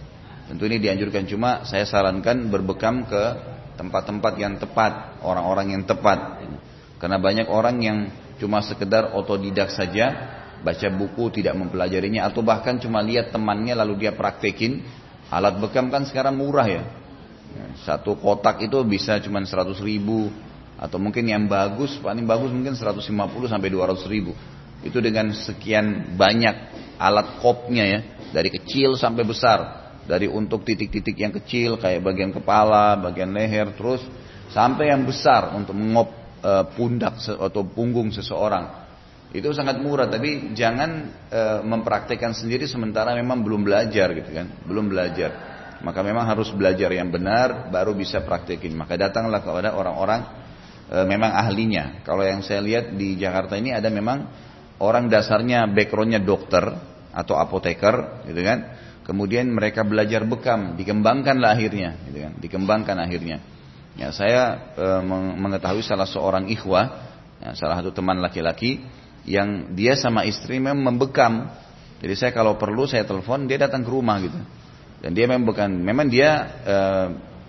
Tentu ini dianjurkan cuma saya sarankan berbekam ke tempat-tempat yang tepat, orang-orang yang tepat. Karena banyak orang yang cuma sekedar otodidak saja, baca buku tidak mempelajarinya atau bahkan cuma lihat temannya lalu dia praktekin. Alat bekam kan sekarang murah ya. Satu kotak itu bisa cuma 100 ribu atau mungkin yang bagus paling bagus mungkin 150 sampai 200 ribu. Itu dengan sekian banyak alat kopnya ya dari kecil sampai besar dari untuk titik-titik yang kecil kayak bagian kepala, bagian leher, terus sampai yang besar untuk mengop e, pundak atau punggung seseorang. Itu sangat murah, tapi jangan e, mempraktekkan sendiri sementara memang belum belajar gitu kan, belum belajar. Maka memang harus belajar yang benar baru bisa praktekin. Maka datanglah kepada orang-orang e, memang ahlinya. Kalau yang saya lihat di Jakarta ini ada memang orang dasarnya backgroundnya dokter atau apoteker gitu kan Kemudian mereka belajar bekam, dikembangkanlah akhirnya, gitu kan? dikembangkan akhirnya. Ya, saya e, mengetahui salah seorang ikhwah ya, salah satu teman laki-laki yang dia sama istri memang membekam. Jadi saya kalau perlu saya telepon dia datang ke rumah gitu. Dan dia memang bukan, memang dia e,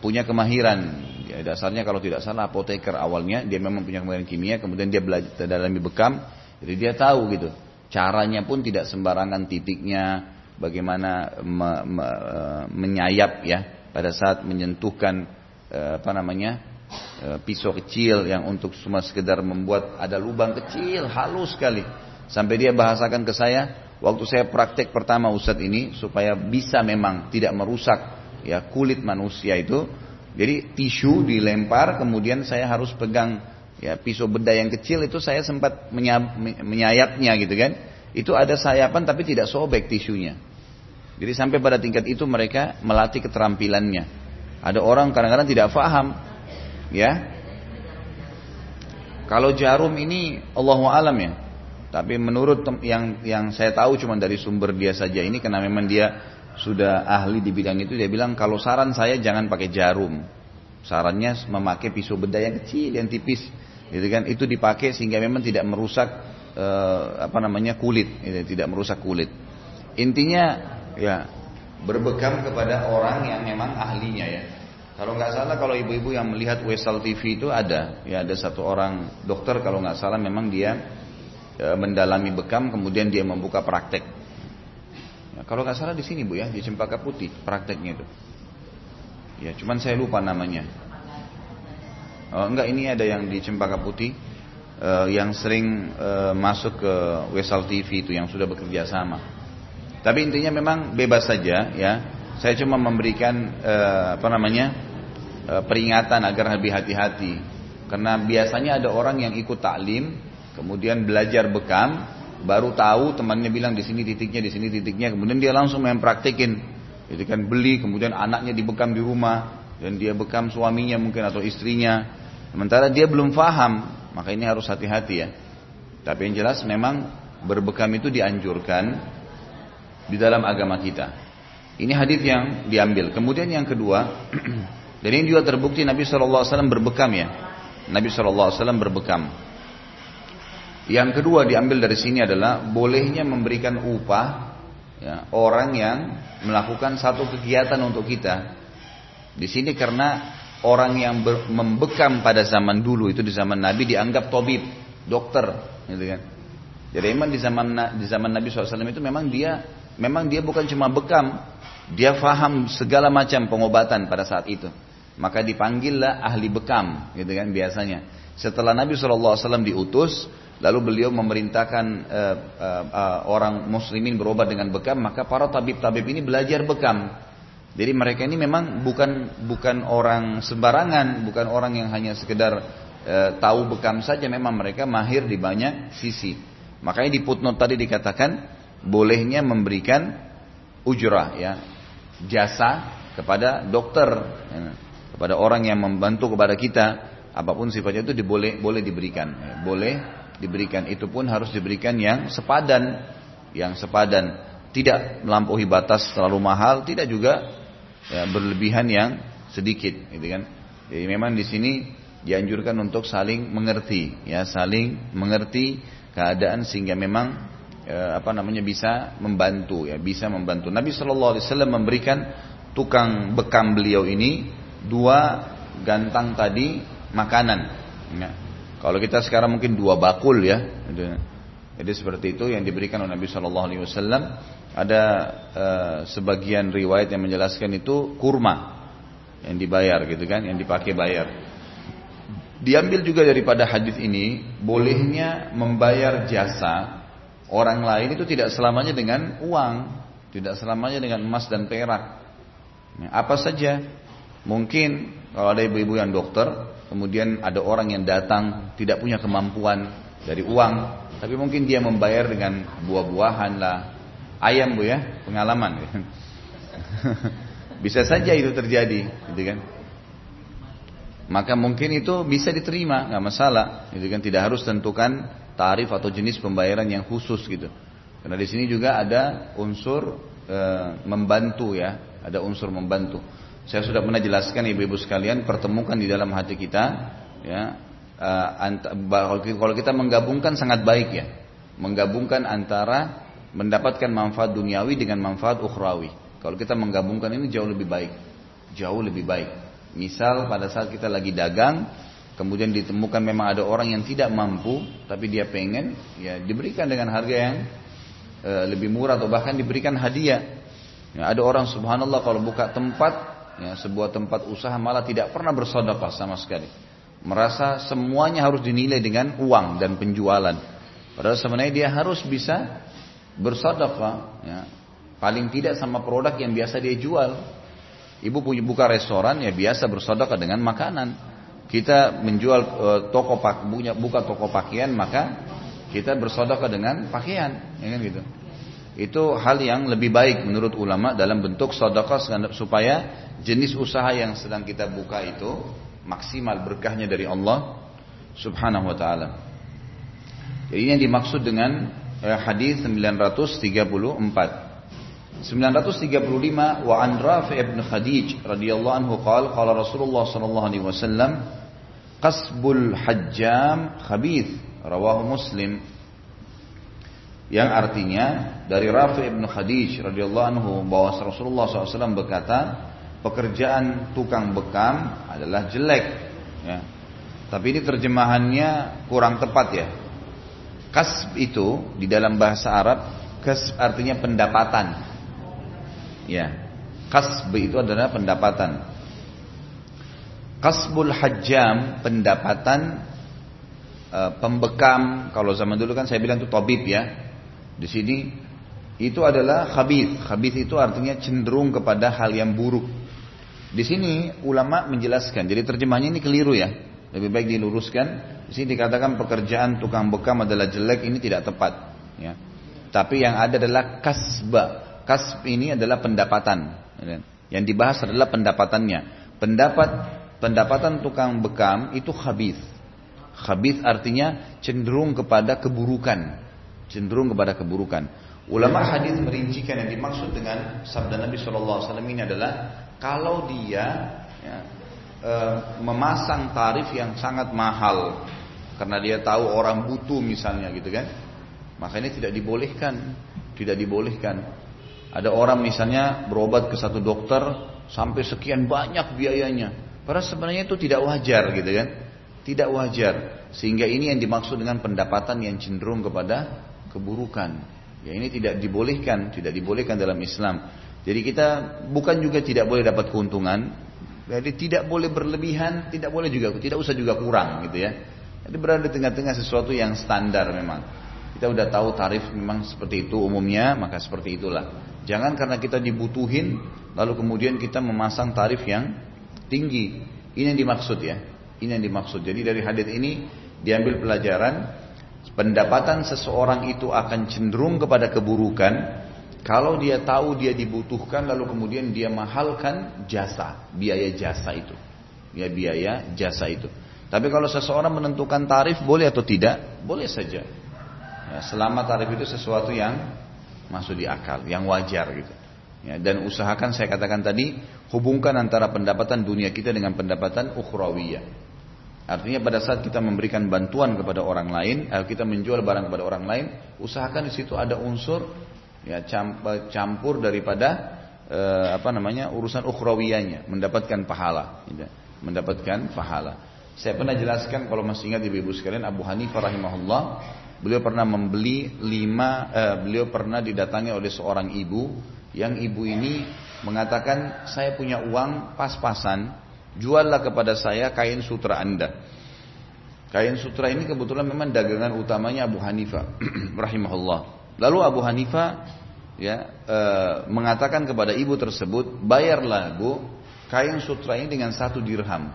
punya kemahiran. Ya, dasarnya kalau tidak salah apoteker awalnya dia memang punya kemahiran kimia, kemudian dia belajar dalam bekam, jadi dia tahu gitu. Caranya pun tidak sembarangan titiknya, bagaimana me, me, eh, menyayap ya pada saat menyentuhkan e, apa namanya e, pisau kecil yang untuk cuma sekedar membuat ada lubang kecil halus sekali. Sampai dia bahasakan ke saya waktu saya praktek pertama Ustadz ini supaya bisa memang tidak merusak ya kulit manusia itu jadi tisu dilempar kemudian saya harus pegang ya pisau bedah yang kecil itu saya sempat menyayapnya gitu kan itu ada sayapan tapi tidak sobek tisunya. Jadi sampai pada tingkat itu mereka melatih keterampilannya. Ada orang kadang-kadang tidak paham ya. Kalau jarum ini Allah alam ya. Tapi menurut yang yang saya tahu cuma dari sumber dia saja ini karena memang dia sudah ahli di bidang itu dia bilang kalau saran saya jangan pakai jarum. Sarannya memakai pisau bedah yang kecil yang tipis. Gitu kan? Itu dipakai sehingga memang tidak merusak eh, apa namanya kulit gitu, tidak merusak kulit. Intinya ya berbekam kepada orang yang memang ahlinya ya. Kalau nggak salah kalau ibu-ibu yang melihat Wesal TV itu ada ya ada satu orang dokter kalau nggak salah memang dia E, mendalami bekam kemudian dia membuka praktek. Ya, kalau nggak salah di sini bu ya di Cempaka Putih prakteknya itu. Ya cuman saya lupa namanya. Oh, enggak ini ada yang di Cempaka Putih uh, yang sering uh, masuk ke Wesal TV itu yang sudah bekerja sama. Tapi intinya memang bebas saja ya. Saya cuma memberikan uh, apa namanya peringatan agar lebih hati-hati. Karena biasanya ada orang yang ikut taklim kemudian belajar bekam, baru tahu temannya bilang di sini titiknya, di sini titiknya, kemudian dia langsung main praktekin, jadi kan beli, kemudian anaknya dibekam di rumah, dan dia bekam suaminya mungkin atau istrinya, sementara dia belum paham, maka ini harus hati-hati ya. Tapi yang jelas memang berbekam itu dianjurkan di dalam agama kita. Ini hadis yang diambil. Kemudian yang kedua, dan ini juga terbukti Nabi SAW berbekam ya. Nabi SAW berbekam. Yang kedua diambil dari sini adalah bolehnya memberikan upah ya, orang yang melakukan satu kegiatan untuk kita. Di sini karena orang yang membekam pada zaman dulu itu di zaman Nabi dianggap tobib, dokter, gitu kan. Jadi memang di zaman di zaman Nabi SAW itu memang dia memang dia bukan cuma bekam, dia faham segala macam pengobatan pada saat itu. Maka dipanggillah ahli bekam, gitu kan biasanya. Setelah Nabi SAW diutus, Lalu beliau memerintahkan uh, uh, uh, orang muslimin berobat dengan bekam, maka para tabib-tabib ini belajar bekam. Jadi mereka ini memang bukan bukan orang sembarangan, bukan orang yang hanya sekedar uh, tahu bekam saja, memang mereka mahir di banyak sisi. Makanya di footnote tadi dikatakan bolehnya memberikan ujrah ya, jasa kepada dokter, ya, kepada orang yang membantu kepada kita, apa pun sifatnya itu diboleh, boleh diberikan, ya, boleh diberikan. Itu pun harus diberikan yang sepadan, yang sepadan, tidak melampaui batas terlalu mahal, tidak juga ya, berlebihan yang sedikit, gitu kan? Jadi memang di sini dianjurkan untuk saling mengerti, ya saling mengerti keadaan sehingga memang ya, apa namanya bisa membantu, ya bisa membantu. Nabi Shallallahu Alaihi Wasallam memberikan tukang bekam beliau ini dua gantang tadi makanan. Ya. Kalau kita sekarang mungkin dua bakul ya. Jadi seperti itu yang diberikan oleh Nabi Shallallahu Alaihi Wasallam. Ada uh, sebagian riwayat yang menjelaskan itu kurma yang dibayar gitu kan, yang dipakai bayar. Diambil juga daripada hadis ini bolehnya membayar jasa orang lain itu tidak selamanya dengan uang, tidak selamanya dengan emas dan perak. Apa saja mungkin kalau ada ibu-ibu yang dokter kemudian ada orang yang datang tidak punya kemampuan dari uang, tapi mungkin dia membayar dengan buah-buahan lah, ayam bu ya, pengalaman. bisa saja itu terjadi, gitu kan? Maka mungkin itu bisa diterima, nggak masalah, gitu kan? Tidak harus tentukan tarif atau jenis pembayaran yang khusus gitu. Karena di sini juga ada unsur e, membantu ya, ada unsur membantu. Saya sudah pernah jelaskan ibu-ibu sekalian pertemukan di dalam hati kita ya kalau kita menggabungkan sangat baik ya. Menggabungkan antara mendapatkan manfaat duniawi dengan manfaat ukhrawi. Kalau kita menggabungkan ini jauh lebih baik. Jauh lebih baik. Misal pada saat kita lagi dagang, kemudian ditemukan memang ada orang yang tidak mampu, tapi dia pengen, ya diberikan dengan harga yang e, lebih murah atau bahkan diberikan hadiah. Ya, ada orang subhanallah kalau buka tempat, ya, sebuah tempat usaha malah tidak pernah bersedekah sama sekali. Merasa semuanya harus dinilai dengan uang dan penjualan. Padahal sebenarnya dia harus bisa bersedekah, ya, paling tidak sama produk yang biasa dia jual. Ibu punya buka restoran ya biasa bersedekah dengan makanan. Kita menjual e, toko pak, punya buka toko pakaian maka kita bersedekah dengan pakaian, ya kan gitu. Itu hal yang lebih baik menurut ulama dalam bentuk sedekah supaya jenis usaha yang sedang kita buka itu maksimal berkahnya dari Allah Subhanahu wa taala. Jadi ini yang dimaksud dengan eh, hadis 934. 935 wa an Rafi ibn Khadij radhiyallahu anhu qala qala Rasulullah sallallahu alaihi wasallam qasbul hajjam khabith rawahu Muslim yang artinya dari Rafi ibn Khadij radhiyallahu anhu bahwa Rasulullah SAW berkata pekerjaan tukang bekam adalah jelek ya. tapi ini terjemahannya kurang tepat ya kasb itu di dalam bahasa Arab kasb artinya pendapatan Ya. Kasb itu adalah pendapatan. Kasbul hajjam pendapatan e, pembekam kalau zaman dulu kan saya bilang itu tabib ya. Di sini itu adalah khabith. Khabith itu artinya cenderung kepada hal yang buruk. Di sini ulama menjelaskan. Jadi terjemahnya ini keliru ya. Lebih baik diluruskan. Di sini dikatakan pekerjaan tukang bekam adalah jelek ini tidak tepat. Ya. Tapi yang ada adalah kasba. Kasb ini adalah pendapatan. Yang dibahas adalah pendapatannya. Pendapat pendapatan tukang bekam itu habis. Habis artinya cenderung kepada keburukan. Cenderung kepada keburukan. Ulama hadis merincikan yang dimaksud dengan sabda Nabi Wasallam ini adalah kalau dia ya, e, memasang tarif yang sangat mahal karena dia tahu orang butuh misalnya gitu kan, maka ini tidak dibolehkan, tidak dibolehkan. Ada orang misalnya berobat ke satu dokter sampai sekian banyak biayanya. Padahal sebenarnya itu tidak wajar gitu kan. Tidak wajar. Sehingga ini yang dimaksud dengan pendapatan yang cenderung kepada keburukan. Ya ini tidak dibolehkan, tidak dibolehkan dalam Islam. Jadi kita bukan juga tidak boleh dapat keuntungan, jadi tidak boleh berlebihan, tidak boleh juga, tidak usah juga kurang gitu ya. Jadi berada di tengah-tengah sesuatu yang standar memang. Kita udah tahu tarif memang seperti itu umumnya, maka seperti itulah. Jangan karena kita dibutuhin lalu kemudian kita memasang tarif yang tinggi. Ini yang dimaksud ya. Ini yang dimaksud. Jadi dari hadis ini diambil pelajaran pendapatan seseorang itu akan cenderung kepada keburukan kalau dia tahu dia dibutuhkan lalu kemudian dia mahalkan jasa, biaya jasa itu. Ya biaya jasa itu. Tapi kalau seseorang menentukan tarif boleh atau tidak? Boleh saja. Ya, selama tarif itu sesuatu yang masuk di akal, yang wajar gitu. Ya, dan usahakan saya katakan tadi hubungkan antara pendapatan dunia kita dengan pendapatan ukhrawiyah. Artinya pada saat kita memberikan bantuan kepada orang lain, atau kita menjual barang kepada orang lain, usahakan di situ ada unsur ya campur daripada eh, apa namanya urusan ukhrawiyahnya, mendapatkan pahala, gitu. mendapatkan pahala. Saya pernah jelaskan kalau masih ingat ibu-ibu sekalian Abu Hanifah rahimahullah Beliau pernah membeli lima, eh, beliau pernah didatangi oleh seorang ibu, yang ibu ini mengatakan saya punya uang pas-pasan, juallah kepada saya kain sutra anda. Kain sutra ini kebetulan memang dagangan utamanya Abu Hanifah, rahimahullah. Lalu Abu Hanifah ya e, mengatakan kepada ibu tersebut, bayarlah bu kain sutra ini dengan satu dirham.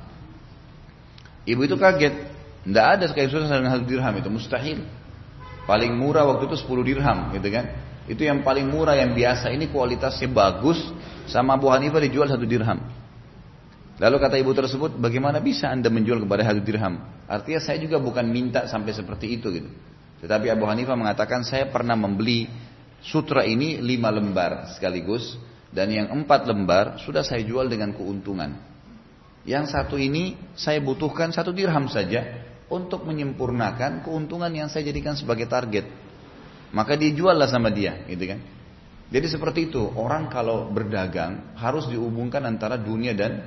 Ibu itu kaget, tidak ada kain sutra dengan satu dirham itu mustahil. Paling murah waktu itu 10 dirham gitu kan. Itu yang paling murah yang biasa ini kualitasnya bagus sama Abu Hanifah dijual satu dirham. Lalu kata ibu tersebut, bagaimana bisa anda menjual kepada satu dirham? Artinya saya juga bukan minta sampai seperti itu gitu. Tetapi Abu Hanifah mengatakan saya pernah membeli sutra ini lima lembar sekaligus dan yang empat lembar sudah saya jual dengan keuntungan. Yang satu ini saya butuhkan satu dirham saja, untuk menyempurnakan keuntungan yang saya jadikan sebagai target. Maka dijuallah sama dia, gitu kan? Jadi seperti itu, orang kalau berdagang harus dihubungkan antara dunia dan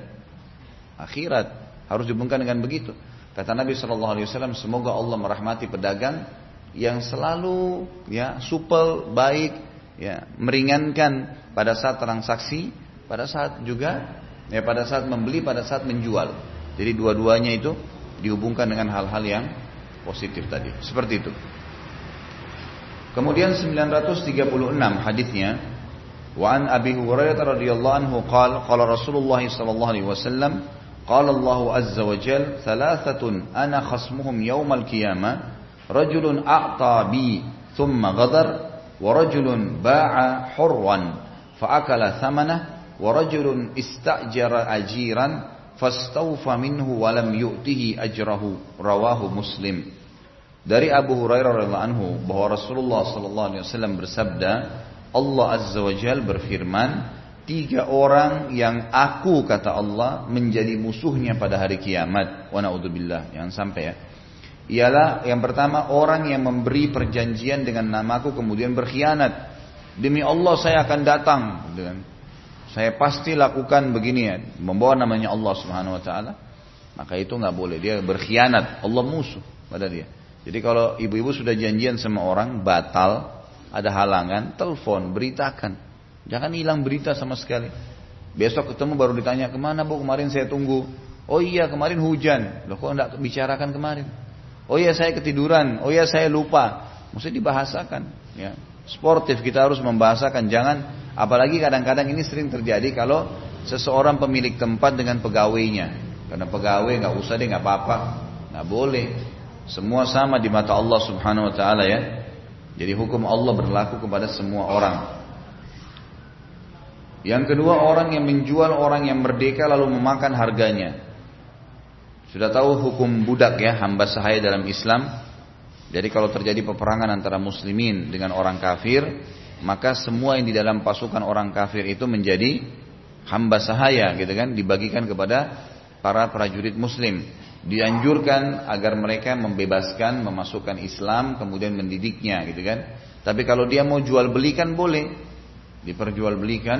akhirat. Harus dihubungkan dengan begitu. Kata Nabi Shallallahu Alaihi Wasallam, semoga Allah merahmati pedagang yang selalu ya supel baik ya meringankan pada saat transaksi pada saat juga ya pada saat membeli pada saat menjual. Jadi dua-duanya itu dihubungkan dengan hal-hal yang positif tadi. Seperti itu. Kemudian 936 hadisnya wa an abi hurairah radhiyallahu anhu qala qala rasulullah sallallahu alaihi wasallam qala allah azza wa jalla thalathatun ana khasmuhum yaumal qiyamah Rajulun a'ta bi thumma ghadar wa rajulun ba'a hurwan ثمنه ورجل wa rajulun ista'jara ajiran fastawfa minhu wa lam yu'tihi ajrahu rawahu muslim. Dari Abu Hurairah radhiyallahu anhu bahwa Rasulullah sallallahu alaihi wasallam bersabda Allah azza wa jal berfirman tiga orang yang aku kata Allah menjadi musuhnya pada hari kiamat. Wa naudzubillah. Jangan sampai ya. Ialah yang pertama orang yang memberi perjanjian dengan namaku kemudian berkhianat. Demi Allah saya akan datang dengan saya pasti lakukan begini ya, membawa namanya Allah Subhanahu wa taala. Maka itu nggak boleh, dia berkhianat, Allah musuh pada dia. Jadi kalau ibu-ibu sudah janjian sama orang batal, ada halangan, telepon, beritakan. Jangan hilang berita sama sekali. Besok ketemu baru ditanya ke mana bu kemarin saya tunggu. Oh iya kemarin hujan. Loh kok enggak bicarakan kemarin? Oh iya saya ketiduran. Oh iya saya lupa. Mesti dibahasakan. Ya. Sportif kita harus membahasakan. Jangan apalagi kadang-kadang ini sering terjadi kalau seseorang pemilik tempat dengan pegawainya. Karena pegawai nggak usah deh nggak apa-apa. Nggak boleh. Semua sama di mata Allah Subhanahu Wa Taala ya. Jadi hukum Allah berlaku kepada semua orang. Yang kedua orang yang menjual orang yang merdeka lalu memakan harganya. Sudah tahu hukum budak ya, hamba sahaya dalam Islam. Jadi kalau terjadi peperangan antara muslimin dengan orang kafir, maka semua yang di dalam pasukan orang kafir itu menjadi hamba sahaya gitu kan, dibagikan kepada para prajurit muslim. Dianjurkan agar mereka membebaskan, memasukkan Islam, kemudian mendidiknya gitu kan. Tapi kalau dia mau jual belikan boleh, diperjualbelikan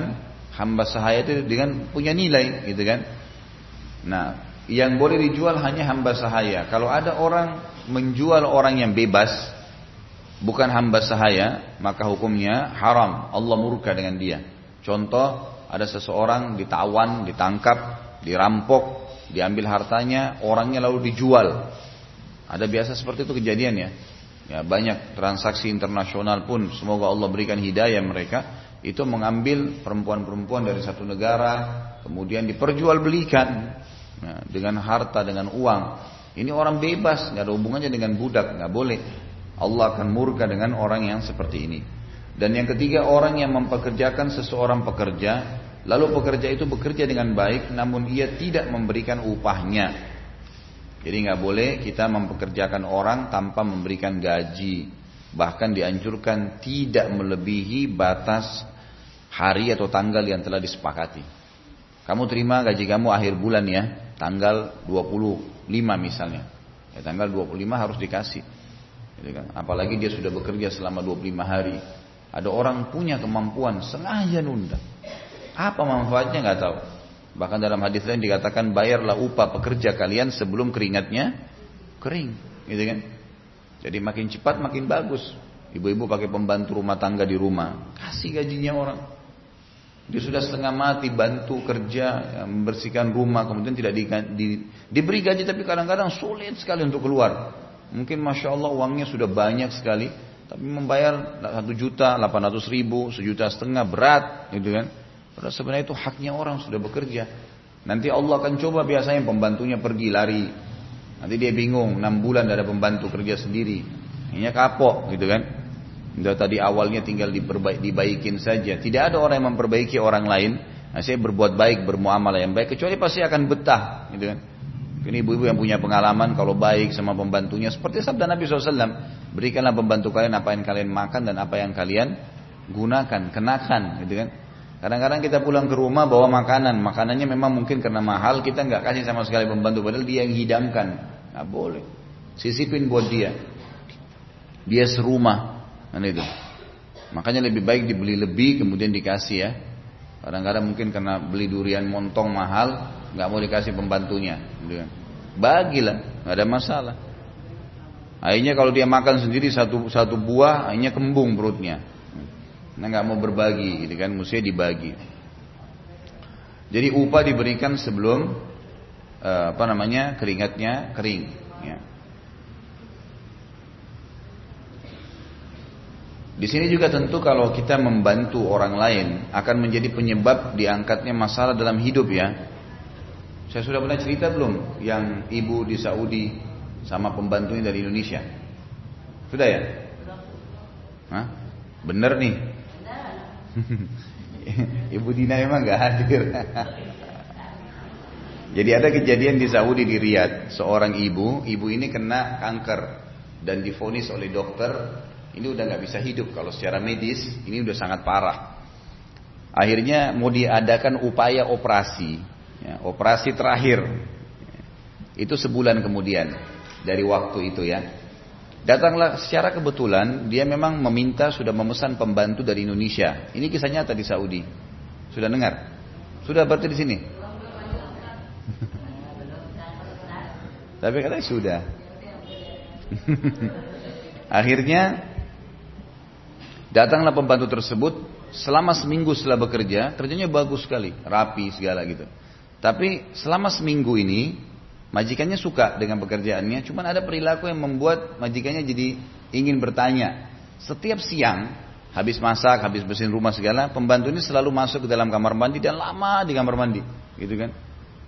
hamba sahaya itu dengan punya nilai gitu kan. Nah, yang boleh dijual hanya hamba sahaya. Kalau ada orang menjual orang yang bebas bukan hamba sahaya, maka hukumnya haram. Allah murka dengan dia. Contoh, ada seseorang ditawan, ditangkap, dirampok, diambil hartanya, orangnya lalu dijual. Ada biasa seperti itu kejadian ya. Ya, banyak transaksi internasional pun semoga Allah berikan hidayah mereka itu mengambil perempuan-perempuan dari satu negara kemudian diperjualbelikan nah, dengan harta dengan uang. Ini orang bebas nggak ada hubungannya dengan budak nggak boleh. Allah akan murka dengan orang yang seperti ini. Dan yang ketiga orang yang mempekerjakan seseorang pekerja lalu pekerja itu bekerja dengan baik namun ia tidak memberikan upahnya. Jadi nggak boleh kita mempekerjakan orang tanpa memberikan gaji. Bahkan dianjurkan tidak melebihi batas hari atau tanggal yang telah disepakati. Kamu terima gaji kamu akhir bulan ya, tanggal 25 misalnya. Ya, tanggal 25 harus dikasih. Gitu kan? Apalagi dia sudah bekerja selama 25 hari. Ada orang punya kemampuan sengaja nunda. Apa manfaatnya nggak tahu. Bahkan dalam hadis lain dikatakan bayarlah upah pekerja kalian sebelum keringatnya kering, gitu kan? Jadi makin cepat makin bagus. Ibu-ibu pakai pembantu rumah tangga di rumah, kasih gajinya orang. Dia sudah setengah mati bantu kerja ya, membersihkan rumah kemudian tidak di, di, diberi gaji tapi kadang-kadang sulit sekali untuk keluar. Mungkin masya Allah uangnya sudah banyak sekali tapi membayar satu juta, delapan ratus ribu, sejuta setengah berat gitu kan. Padahal sebenarnya itu haknya orang sudah bekerja. Nanti Allah akan coba biasanya pembantunya pergi lari. Nanti dia bingung, enam bulan ada pembantu kerja sendiri. Ini kapok gitu kan. Udah tadi awalnya tinggal diperbaik, dibaikin saja. Tidak ada orang yang memperbaiki orang lain. Nah, saya berbuat baik, bermuamalah yang baik, kecuali pasti akan betah, gitu kan? Ini ibu-ibu yang punya pengalaman kalau baik sama pembantunya, seperti sabda Nabi SAW, berikanlah pembantu kalian apa yang kalian makan dan apa yang kalian gunakan, kenakan, gitu kan? Kadang-kadang kita pulang ke rumah bawa makanan, makanannya memang mungkin karena mahal kita nggak kasih sama sekali pembantu, padahal dia yang hidangkan, nggak boleh. Sisipin buat dia. Dia serumah. Kan itu. Makanya lebih baik dibeli lebih kemudian dikasih ya. Kadang-kadang mungkin karena beli durian montong mahal, nggak mau dikasih pembantunya. Bagilah, nggak ada masalah. Akhirnya kalau dia makan sendiri satu satu buah, akhirnya kembung perutnya. Nah nggak mau berbagi, gitu kan, mesti dibagi. Jadi upah diberikan sebelum eh, apa namanya keringatnya kering. Ya. Di sini juga tentu kalau kita membantu orang lain akan menjadi penyebab diangkatnya masalah dalam hidup ya. Saya sudah pernah cerita belum yang ibu di Saudi sama pembantunya dari Indonesia. Sudah ya? Hah? Bener nih. Ibu Dina emang gak hadir. Jadi ada kejadian di Saudi di Riyadh, seorang ibu, ibu ini kena kanker dan difonis oleh dokter, ini udah nggak bisa hidup kalau secara medis ini udah sangat parah. Akhirnya mau diadakan upaya operasi, ya, operasi terakhir, itu sebulan kemudian dari waktu itu ya. Datanglah secara kebetulan dia memang meminta sudah memesan pembantu dari Indonesia. Ini kisah nyata di Saudi. Sudah dengar? Sudah berarti di sini? Tapi katanya sudah. Akhirnya datanglah pembantu tersebut selama seminggu setelah bekerja kerjanya bagus sekali, rapi segala gitu. Tapi selama seminggu ini Majikannya suka dengan pekerjaannya, cuman ada perilaku yang membuat majikannya jadi ingin bertanya. Setiap siang, habis masak, habis bersihin rumah segala, pembantu ini selalu masuk ke dalam kamar mandi dan lama di kamar mandi, gitu kan?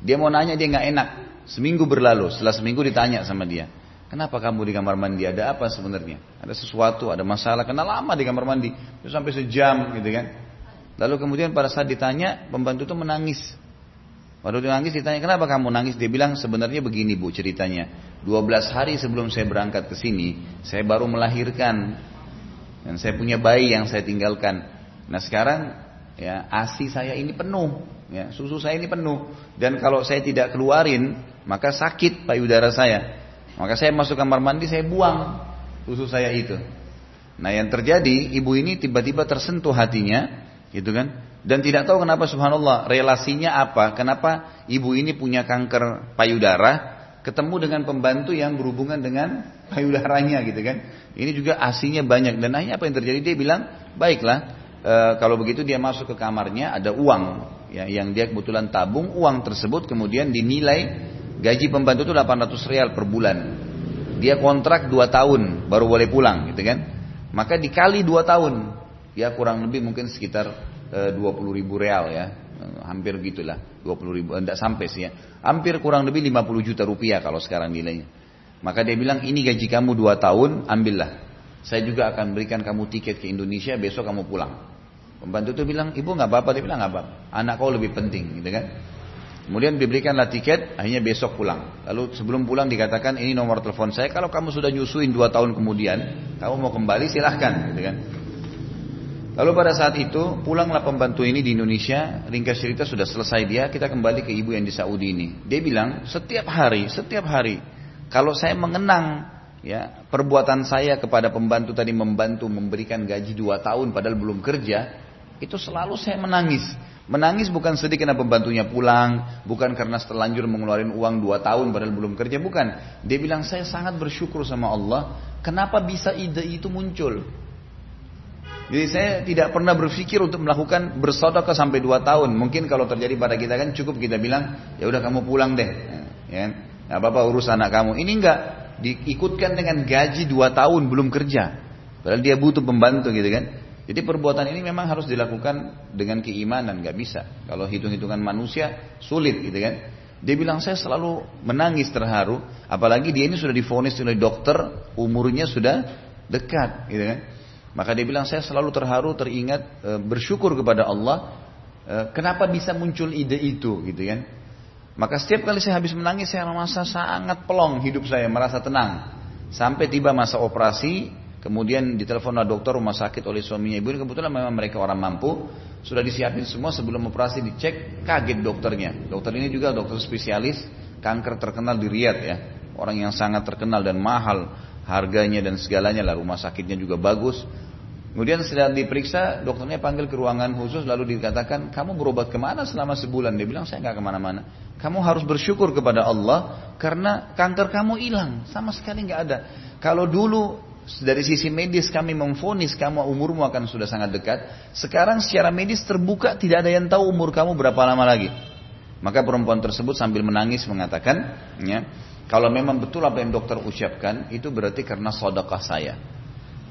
Dia mau nanya dia nggak enak. Seminggu berlalu, setelah seminggu ditanya sama dia, kenapa kamu di kamar mandi? Ada apa sebenarnya? Ada sesuatu, ada masalah? Kenapa lama di kamar mandi? Itu sampai sejam, gitu kan? Lalu kemudian pada saat ditanya, pembantu itu menangis. Waktu dia nangis ditanya kenapa kamu nangis dia bilang sebenarnya begini bu ceritanya 12 hari sebelum saya berangkat ke sini saya baru melahirkan dan saya punya bayi yang saya tinggalkan nah sekarang ya asi saya ini penuh ya susu saya ini penuh dan kalau saya tidak keluarin maka sakit payudara saya maka saya masuk kamar mandi saya buang susu saya itu. Nah yang terjadi ibu ini tiba-tiba tersentuh hatinya gitu kan? Dan tidak tahu kenapa subhanallah relasinya apa, kenapa ibu ini punya kanker payudara ketemu dengan pembantu yang berhubungan dengan payudaranya gitu kan. Ini juga asinya banyak. Dan akhirnya apa yang terjadi? Dia bilang, "Baiklah, e, kalau begitu dia masuk ke kamarnya ada uang ya yang dia kebetulan tabung, uang tersebut kemudian dinilai gaji pembantu itu 800 real per bulan. Dia kontrak 2 tahun baru boleh pulang gitu kan. Maka dikali 2 tahun, ya kurang lebih mungkin sekitar 20 eh, ribu real ya. Eh, hampir gitulah 20 ribu tidak eh, sampai sih ya. Hampir kurang lebih 50 juta rupiah kalau sekarang nilainya. Maka dia bilang ini gaji kamu 2 tahun ambillah. Saya juga akan berikan kamu tiket ke Indonesia besok kamu pulang. Pembantu itu bilang ibu nggak apa-apa dia bilang nggak apa anak kau lebih penting gitu kan Kemudian diberikanlah tiket, akhirnya besok pulang. Lalu sebelum pulang dikatakan ini nomor telepon saya. Kalau kamu sudah nyusuin dua tahun kemudian, kamu mau kembali silahkan, gitu kan? Lalu pada saat itu pulanglah pembantu ini di Indonesia, ringkas cerita sudah selesai dia, kita kembali ke ibu yang di Saudi ini. Dia bilang setiap hari, setiap hari, kalau saya mengenang ya perbuatan saya kepada pembantu tadi membantu memberikan gaji dua tahun padahal belum kerja, itu selalu saya menangis. Menangis bukan sedih karena pembantunya pulang, bukan karena terlanjur mengeluarkan uang dua tahun padahal belum kerja, bukan. Dia bilang saya sangat bersyukur sama Allah, kenapa bisa ide itu muncul? Jadi saya tidak pernah berpikir untuk melakukan bersodokah sampai dua tahun. Mungkin kalau terjadi pada kita kan cukup kita bilang, ya udah kamu pulang deh, ya, nggak apa-apa urus anak kamu. Ini enggak diikutkan dengan gaji dua tahun belum kerja, padahal dia butuh pembantu gitu kan. Jadi perbuatan ini memang harus dilakukan dengan keimanan, nggak bisa. Kalau hitung-hitungan manusia sulit gitu kan. Dia bilang saya selalu menangis terharu, apalagi dia ini sudah difonis oleh dokter, umurnya sudah dekat gitu kan. Maka dia bilang saya selalu terharu, teringat, e, bersyukur kepada Allah. E, kenapa bisa muncul ide itu, gitu kan? Maka setiap kali saya habis menangis, saya merasa sangat pelong hidup saya, merasa tenang. Sampai tiba masa operasi, kemudian ditelepon dokter rumah sakit oleh suaminya ibu. Kebetulan memang mereka orang mampu, sudah disiapin semua sebelum operasi dicek, kaget dokternya. Dokter ini juga dokter spesialis kanker terkenal di Riyadh ya. orang yang sangat terkenal dan mahal harganya dan segalanya lah rumah sakitnya juga bagus. Kemudian setelah diperiksa, dokternya panggil ke ruangan khusus lalu dikatakan, kamu berobat ke mana selama sebulan? Dia bilang, saya nggak ke mana-mana. Kamu harus bersyukur kepada Allah karena kanker kamu hilang, sama sekali nggak ada. Kalau dulu dari sisi medis kami memfonis kamu umurmu akan sudah sangat dekat, sekarang secara medis terbuka tidak ada yang tahu umur kamu berapa lama lagi. Maka perempuan tersebut sambil menangis mengatakan, ya, kalau memang betul apa yang dokter ucapkan, itu berarti karena sodakah saya.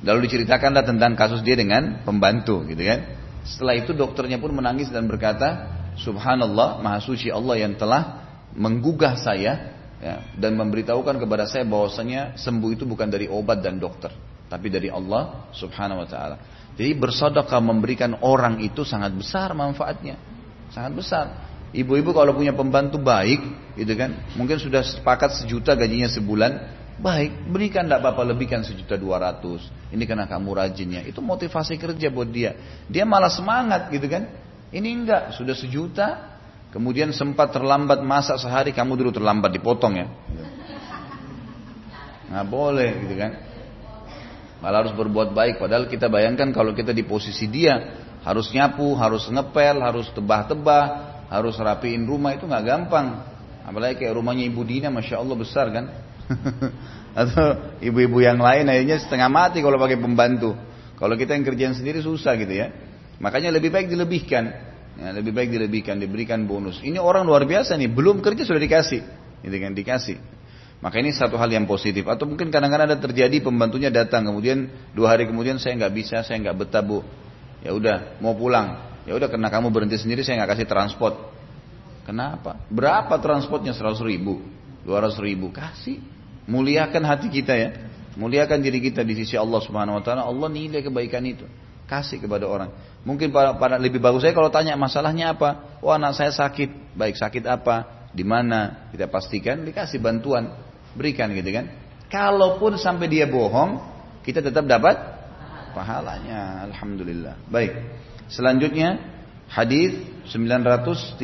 Lalu diceritakanlah tentang kasus dia dengan pembantu gitu kan. Setelah itu dokternya pun menangis dan berkata, Subhanallah, Maha Suci Allah yang telah menggugah saya ya, dan memberitahukan kepada saya bahwasanya sembuh itu bukan dari obat dan dokter, tapi dari Allah Subhanahu wa taala. Jadi bersedekah memberikan orang itu sangat besar manfaatnya. Sangat besar. Ibu-ibu kalau punya pembantu baik, gitu kan, mungkin sudah sepakat sejuta gajinya sebulan, Baik, berikan tidak apa-apa lebihkan sejuta dua ratus. Ini karena kamu rajinnya. Itu motivasi kerja buat dia. Dia malah semangat gitu kan. Ini enggak, sudah sejuta. Kemudian sempat terlambat masak sehari, kamu dulu terlambat dipotong ya. Nggak boleh gitu kan. Malah harus berbuat baik. Padahal kita bayangkan kalau kita di posisi dia. Harus nyapu, harus ngepel, harus tebah-tebah, harus rapiin rumah itu nggak gampang. Apalagi kayak rumahnya Ibu Dina, Masya Allah besar kan. Atau ibu-ibu yang lain akhirnya setengah mati kalau pakai pembantu. Kalau kita yang kerjaan sendiri susah gitu ya. Makanya lebih baik dilebihkan. Ya, lebih baik dilebihkan, diberikan bonus. Ini orang luar biasa nih, belum kerja sudah dikasih. Gitu kan, dikasih. Maka ini satu hal yang positif. Atau mungkin kadang-kadang ada terjadi pembantunya datang, kemudian dua hari kemudian saya nggak bisa, saya nggak betah bu. Ya udah, mau pulang. Ya udah, karena kamu berhenti sendiri, saya nggak kasih transport. Kenapa? Berapa transportnya? 100 ribu, 200 ribu, kasih. Muliakan hati kita ya. Muliakan diri kita di sisi Allah Subhanahu wa taala. Allah nilai kebaikan itu. Kasih kepada orang. Mungkin para, para lebih bagus saya kalau tanya masalahnya apa? Oh anak saya sakit, baik sakit apa, di mana kita pastikan, dikasih bantuan, berikan gitu kan. Kalaupun sampai dia bohong, kita tetap dapat pahalanya. Alhamdulillah. Baik. Selanjutnya hadis 937.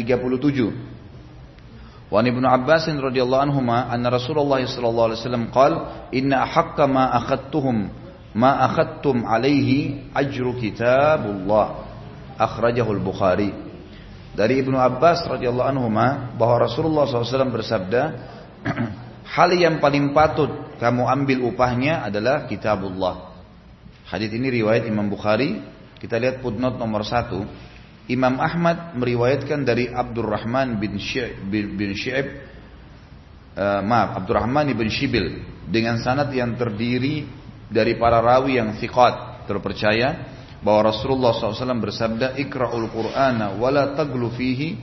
Wan Ibnu Abbas radhiyallahu anhuma anna Rasulullah sallallahu alaihi wasallam qala inna haqqama akhadtuhum ma akhadtum alaihi ajru kitabullah. Akhrajahul Bukhari dari Ibnu Abbas radhiyallahu anhu bahwa Rasulullah SAW bersabda hal yang paling patut kamu ambil upahnya adalah kitabullah. Hadis ini riwayat Imam Bukhari. Kita lihat footnote nomor satu. Imam Ahmad meriwayatkan dari Abdurrahman bin Syi'ib bin Syi'ib uh, maaf Abdurrahman bin Shibil dengan sanad yang terdiri dari para rawi yang thiqat terpercaya bahwa Rasulullah SAW bersabda ikra'ul qur'ana wala taglu fihi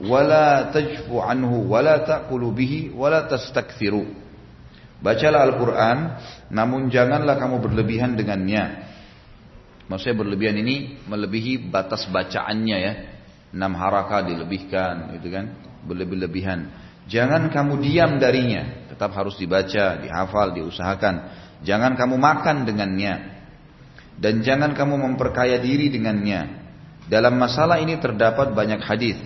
wala tajfu anhu wala ta'kulu bihi wala tastakthiru bacalah Al-Quran namun janganlah kamu berlebihan dengannya Maksudnya berlebihan ini melebihi batas bacaannya ya. Enam haraka dilebihkan gitu kan. Berlebih-lebihan. Jangan kamu diam darinya. Tetap harus dibaca, dihafal, diusahakan. Jangan kamu makan dengannya. Dan jangan kamu memperkaya diri dengannya. Dalam masalah ini terdapat banyak hadis.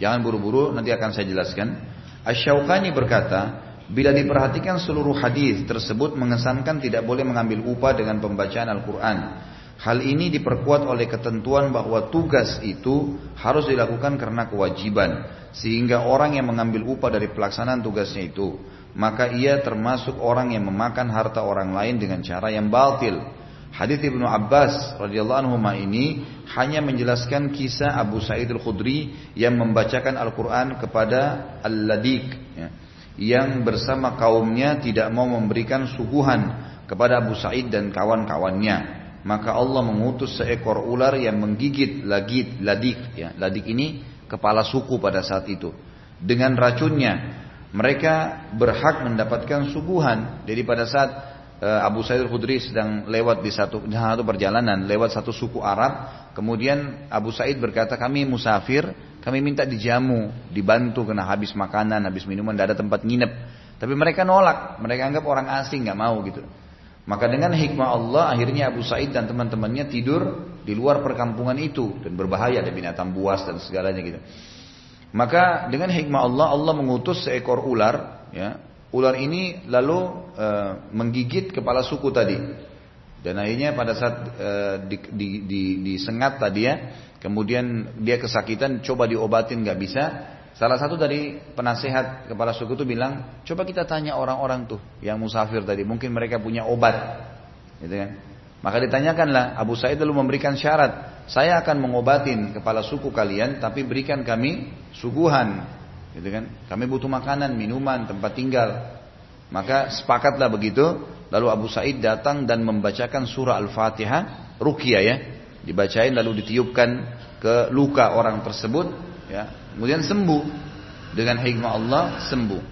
Jangan buru-buru, nanti akan saya jelaskan. Asyaukani berkata, bila diperhatikan seluruh hadis tersebut mengesankan tidak boleh mengambil upah dengan pembacaan Al-Quran. Hal ini diperkuat oleh ketentuan bahwa tugas itu harus dilakukan karena kewajiban. Sehingga orang yang mengambil upah dari pelaksanaan tugasnya itu. Maka ia termasuk orang yang memakan harta orang lain dengan cara yang batil. Hadis Ibnu Abbas radhiyallahu anhu ini hanya menjelaskan kisah Abu Sa'id al-Khudri yang membacakan Al-Quran kepada Al-Ladik. Ya, yang bersama kaumnya tidak mau memberikan suguhan kepada Abu Sa'id dan kawan-kawannya maka Allah mengutus seekor ular yang menggigit lagit ladik ya ladik ini kepala suku pada saat itu dengan racunnya mereka berhak mendapatkan suguhan jadi pada saat uh, Abu Sa'id al-Khudri sedang lewat di satu satu perjalanan lewat satu suku Arab. Kemudian Abu Sa'id berkata kami musafir kami minta dijamu dibantu kena habis makanan habis minuman tidak ada tempat nginep. Tapi mereka nolak. Mereka anggap orang asing nggak mau gitu. Maka dengan hikmah Allah akhirnya Abu Said dan teman-temannya tidur di luar perkampungan itu dan berbahaya ada binatang buas dan segalanya gitu. Maka dengan hikmah Allah Allah mengutus seekor ular ya ular ini lalu e, menggigit kepala suku tadi. Dan akhirnya pada saat e, di, di, di, disengat tadi ya, kemudian dia kesakitan, coba diobatin nggak bisa. Salah satu dari penasehat kepala suku itu bilang, coba kita tanya orang-orang tuh yang musafir tadi, mungkin mereka punya obat, gitu kan? Maka ditanyakanlah Abu Sa'id lalu memberikan syarat, saya akan mengobatin kepala suku kalian, tapi berikan kami suguhan, gitu kan? Kami butuh makanan, minuman, tempat tinggal. Maka sepakatlah begitu. Lalu Abu Sa'id datang dan membacakan surah Al-Fatihah, ruqyah ya, dibacain lalu ditiupkan ke luka orang tersebut, ya, Kemudian sembuh. Dengan hikmah Allah sembuh.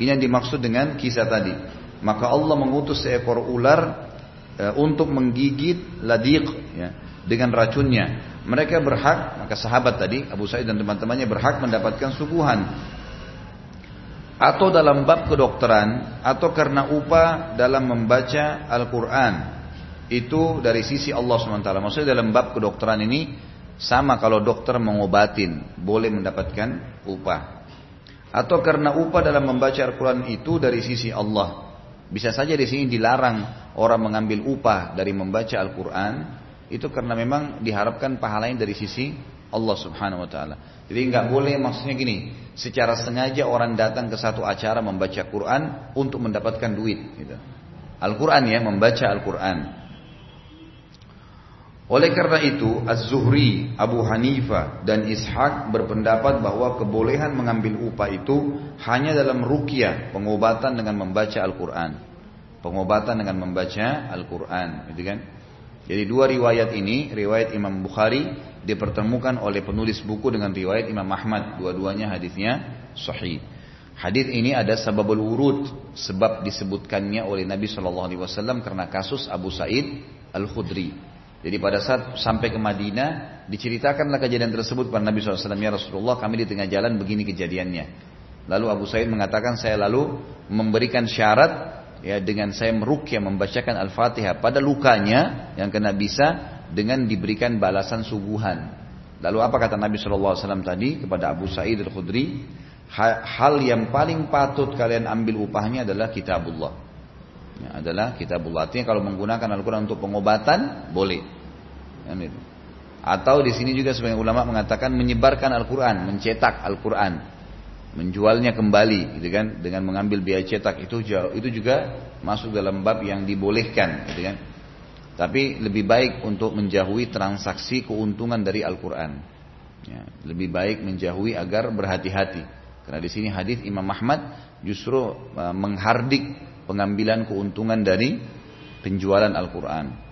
Ini yang dimaksud dengan kisah tadi. Maka Allah mengutus seekor ular e, untuk menggigit ladiq ya, dengan racunnya. Mereka berhak, maka sahabat tadi Abu Sa'id dan teman-temannya berhak mendapatkan suguhan atau dalam bab kedokteran atau karena upah dalam membaca Al-Quran itu dari sisi Allah SWT maksudnya dalam bab kedokteran ini sama kalau dokter mengobatin, boleh mendapatkan upah. Atau karena upah dalam membaca Al-Quran itu dari sisi Allah. Bisa saja di sini dilarang orang mengambil upah dari membaca Al-Quran. Itu karena memang diharapkan pahalanya dari sisi Allah subhanahu wa ta'ala. Jadi nggak boleh maksudnya gini. Secara sengaja orang datang ke satu acara membaca Quran untuk mendapatkan duit. Gitu. Al-Quran ya, membaca Al-Quran. Oleh karena itu, Az-Zuhri, Abu Hanifah, dan Ishaq berpendapat bahwa kebolehan mengambil upah itu hanya dalam rukyah, pengobatan dengan membaca Al-Quran. Pengobatan dengan membaca Al-Quran. Gitu kan? Jadi dua riwayat ini, riwayat Imam Bukhari, dipertemukan oleh penulis buku dengan riwayat Imam Ahmad. Dua-duanya hadisnya sahih. Hadis ini ada sababul wurud, sebab disebutkannya oleh Nabi SAW karena kasus Abu Said Al-Khudri. Jadi pada saat sampai ke Madinah, diceritakanlah kejadian tersebut pada Nabi SAW, ya Rasulullah kami di tengah jalan begini kejadiannya. Lalu Abu Sa'id mengatakan saya lalu memberikan syarat ya dengan saya merukyah membacakan Al-Fatihah pada lukanya yang kena bisa dengan diberikan balasan suguhan. Lalu apa kata Nabi SAW tadi kepada Abu Sa'id Al-Khudri? Hal yang paling patut kalian ambil upahnya adalah kitabullah ya, adalah kitabullah. Artinya kalau menggunakan Al-Quran untuk pengobatan boleh. Kan itu. Atau di sini juga sebagian ulama mengatakan menyebarkan Al-Quran, mencetak Al-Quran, menjualnya kembali, gitu kan, dengan mengambil biaya cetak itu jauh, itu juga masuk dalam bab yang dibolehkan, gitu kan. Tapi lebih baik untuk menjauhi transaksi keuntungan dari Al-Quran. Ya, lebih baik menjauhi agar berhati-hati. Karena di sini hadis Imam Ahmad justru uh, menghardik pengambilan keuntungan dari penjualan Al-Quran.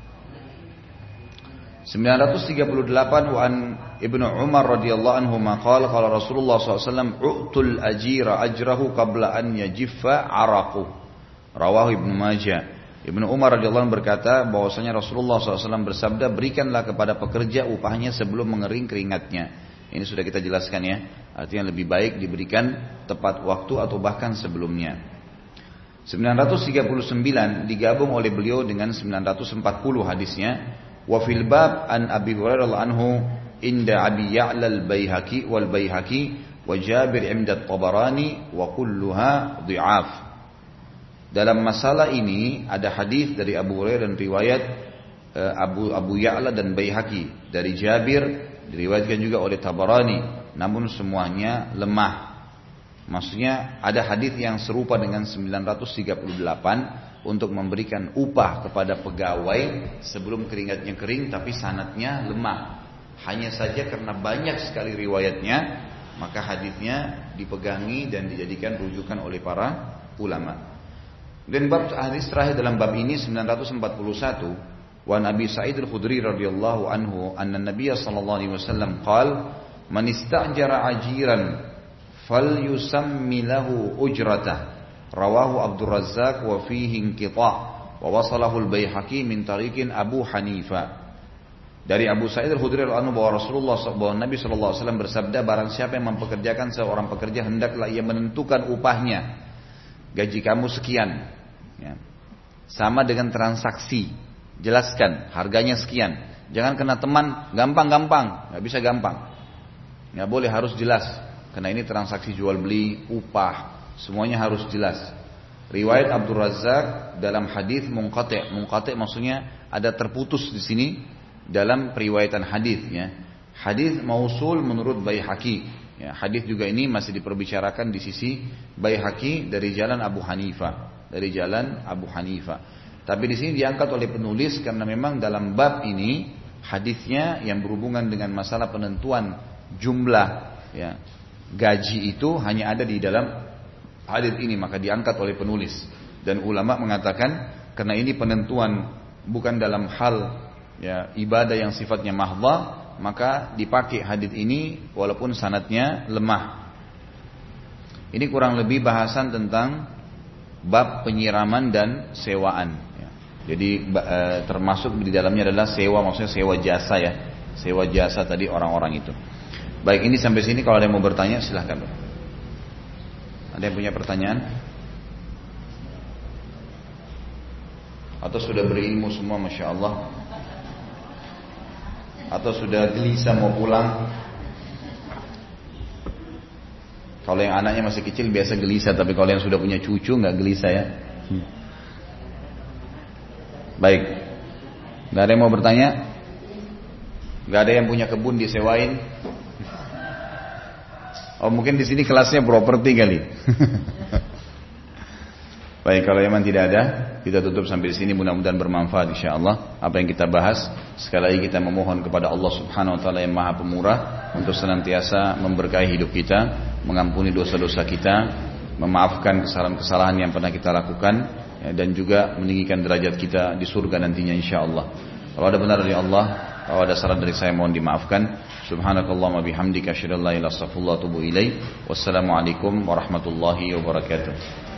938 wa an Ibnu Umar radhiyallahu anhu maqala qala Rasulullah SAW u'tul ajira ajrahu qabla an yajiffa araqu. Rawahu Ibnu Majah. Ibnu Umar radhiyallahu anhu berkata bahwasanya Rasulullah SAW bersabda berikanlah kepada pekerja upahnya sebelum mengering keringatnya. Ini sudah kita jelaskan ya. Artinya lebih baik diberikan tepat waktu atau bahkan sebelumnya. 939 digabung oleh beliau dengan 940 hadisnya. Wa fil bab an Abi Hurairah anhu inda Abi Ya'la al-Baihaqi wal Baihaqi wa Jabir inda tabarani wa kulluha dhi'af. Dalam masalah ini ada hadis dari Abu Hurairah dan riwayat eh, Abu Abu Ya'la dan Baihaqi dari Jabir diriwayatkan juga oleh Tabarani namun semuanya lemah Maksudnya ada hadis yang serupa dengan 938 untuk memberikan upah kepada pegawai sebelum keringatnya kering tapi sanatnya lemah. Hanya saja karena banyak sekali riwayatnya maka hadisnya dipegangi dan dijadikan rujukan oleh para ulama. Dan bab hadis terakhir dalam bab ini 941 wa Nabi Sa'id Al-Khudri radhiyallahu anhu anna Nabiy sallallahu alaihi wasallam qala man istajara ajiran fal yusammi lahu ujratah rawahu Abdul Razzaq wa fihi inqita' wa wasalahu al-Baihaqi min tariqin Abu Hanifa. Dari Abu Sa'id al-Khudri radhiyallahu bahwa Rasulullah bahwa Nabi sallallahu alaihi wasallam bersabda barang siapa yang mempekerjakan seorang pekerja hendaklah ia menentukan upahnya. Gaji kamu sekian. Ya. sama dengan transaksi. Jelaskan harganya sekian. Jangan kena teman gampang-gampang. Nggak bisa gampang. Nggak boleh harus jelas. Karena ini transaksi jual beli, upah, semuanya harus jelas. Riwayat Abdul Razak dalam hadis munqati. Munqati maksudnya ada terputus di sini dalam periwayatan hadis ya. Hadis mausul menurut Baihaqi. Ya, hadis juga ini masih diperbicarakan di sisi Baihaqi dari jalan Abu Hanifah, dari jalan Abu Hanifah. Tapi di sini diangkat oleh penulis karena memang dalam bab ini hadisnya yang berhubungan dengan masalah penentuan jumlah ya, gaji itu hanya ada di dalam hadis ini maka diangkat oleh penulis dan ulama mengatakan karena ini penentuan bukan dalam hal ya ibadah yang sifatnya mahdha maka dipakai hadis ini walaupun sanatnya lemah. Ini kurang lebih bahasan tentang bab penyiraman dan sewaan. Ya. Jadi e, termasuk di dalamnya adalah sewa, maksudnya sewa jasa ya, sewa jasa tadi orang-orang itu. Baik ini sampai sini kalau ada yang mau bertanya silahkan. Ada yang punya pertanyaan? Atau sudah berilmu semua, masya Allah? atau sudah gelisah mau pulang? Kalau yang anaknya masih kecil biasa gelisah, tapi kalau yang sudah punya cucu nggak gelisah ya. Hmm. Baik, nggak ada yang mau bertanya? Nggak ada yang punya kebun disewain? Oh mungkin di sini kelasnya properti kali. Baik, kalau memang tidak ada, kita tutup sampai di sini. Mudah-mudahan bermanfaat, insya Allah. Apa yang kita bahas, sekali lagi kita memohon kepada Allah Subhanahu Wa Taala yang Maha Pemurah untuk senantiasa memberkahi hidup kita, mengampuni dosa-dosa kita, memaafkan kesalahan-kesalahan yang pernah kita lakukan, ya, dan juga meninggikan derajat kita di surga nantinya, insya Allah. Kalau ada benar dari Allah, kalau ada salah dari saya mohon dimaafkan. Bihamdika asyhadu an la ilaha illa anta astaghfiruka wa atubu ilaik. Wassalamualaikum warahmatullahi wabarakatuh.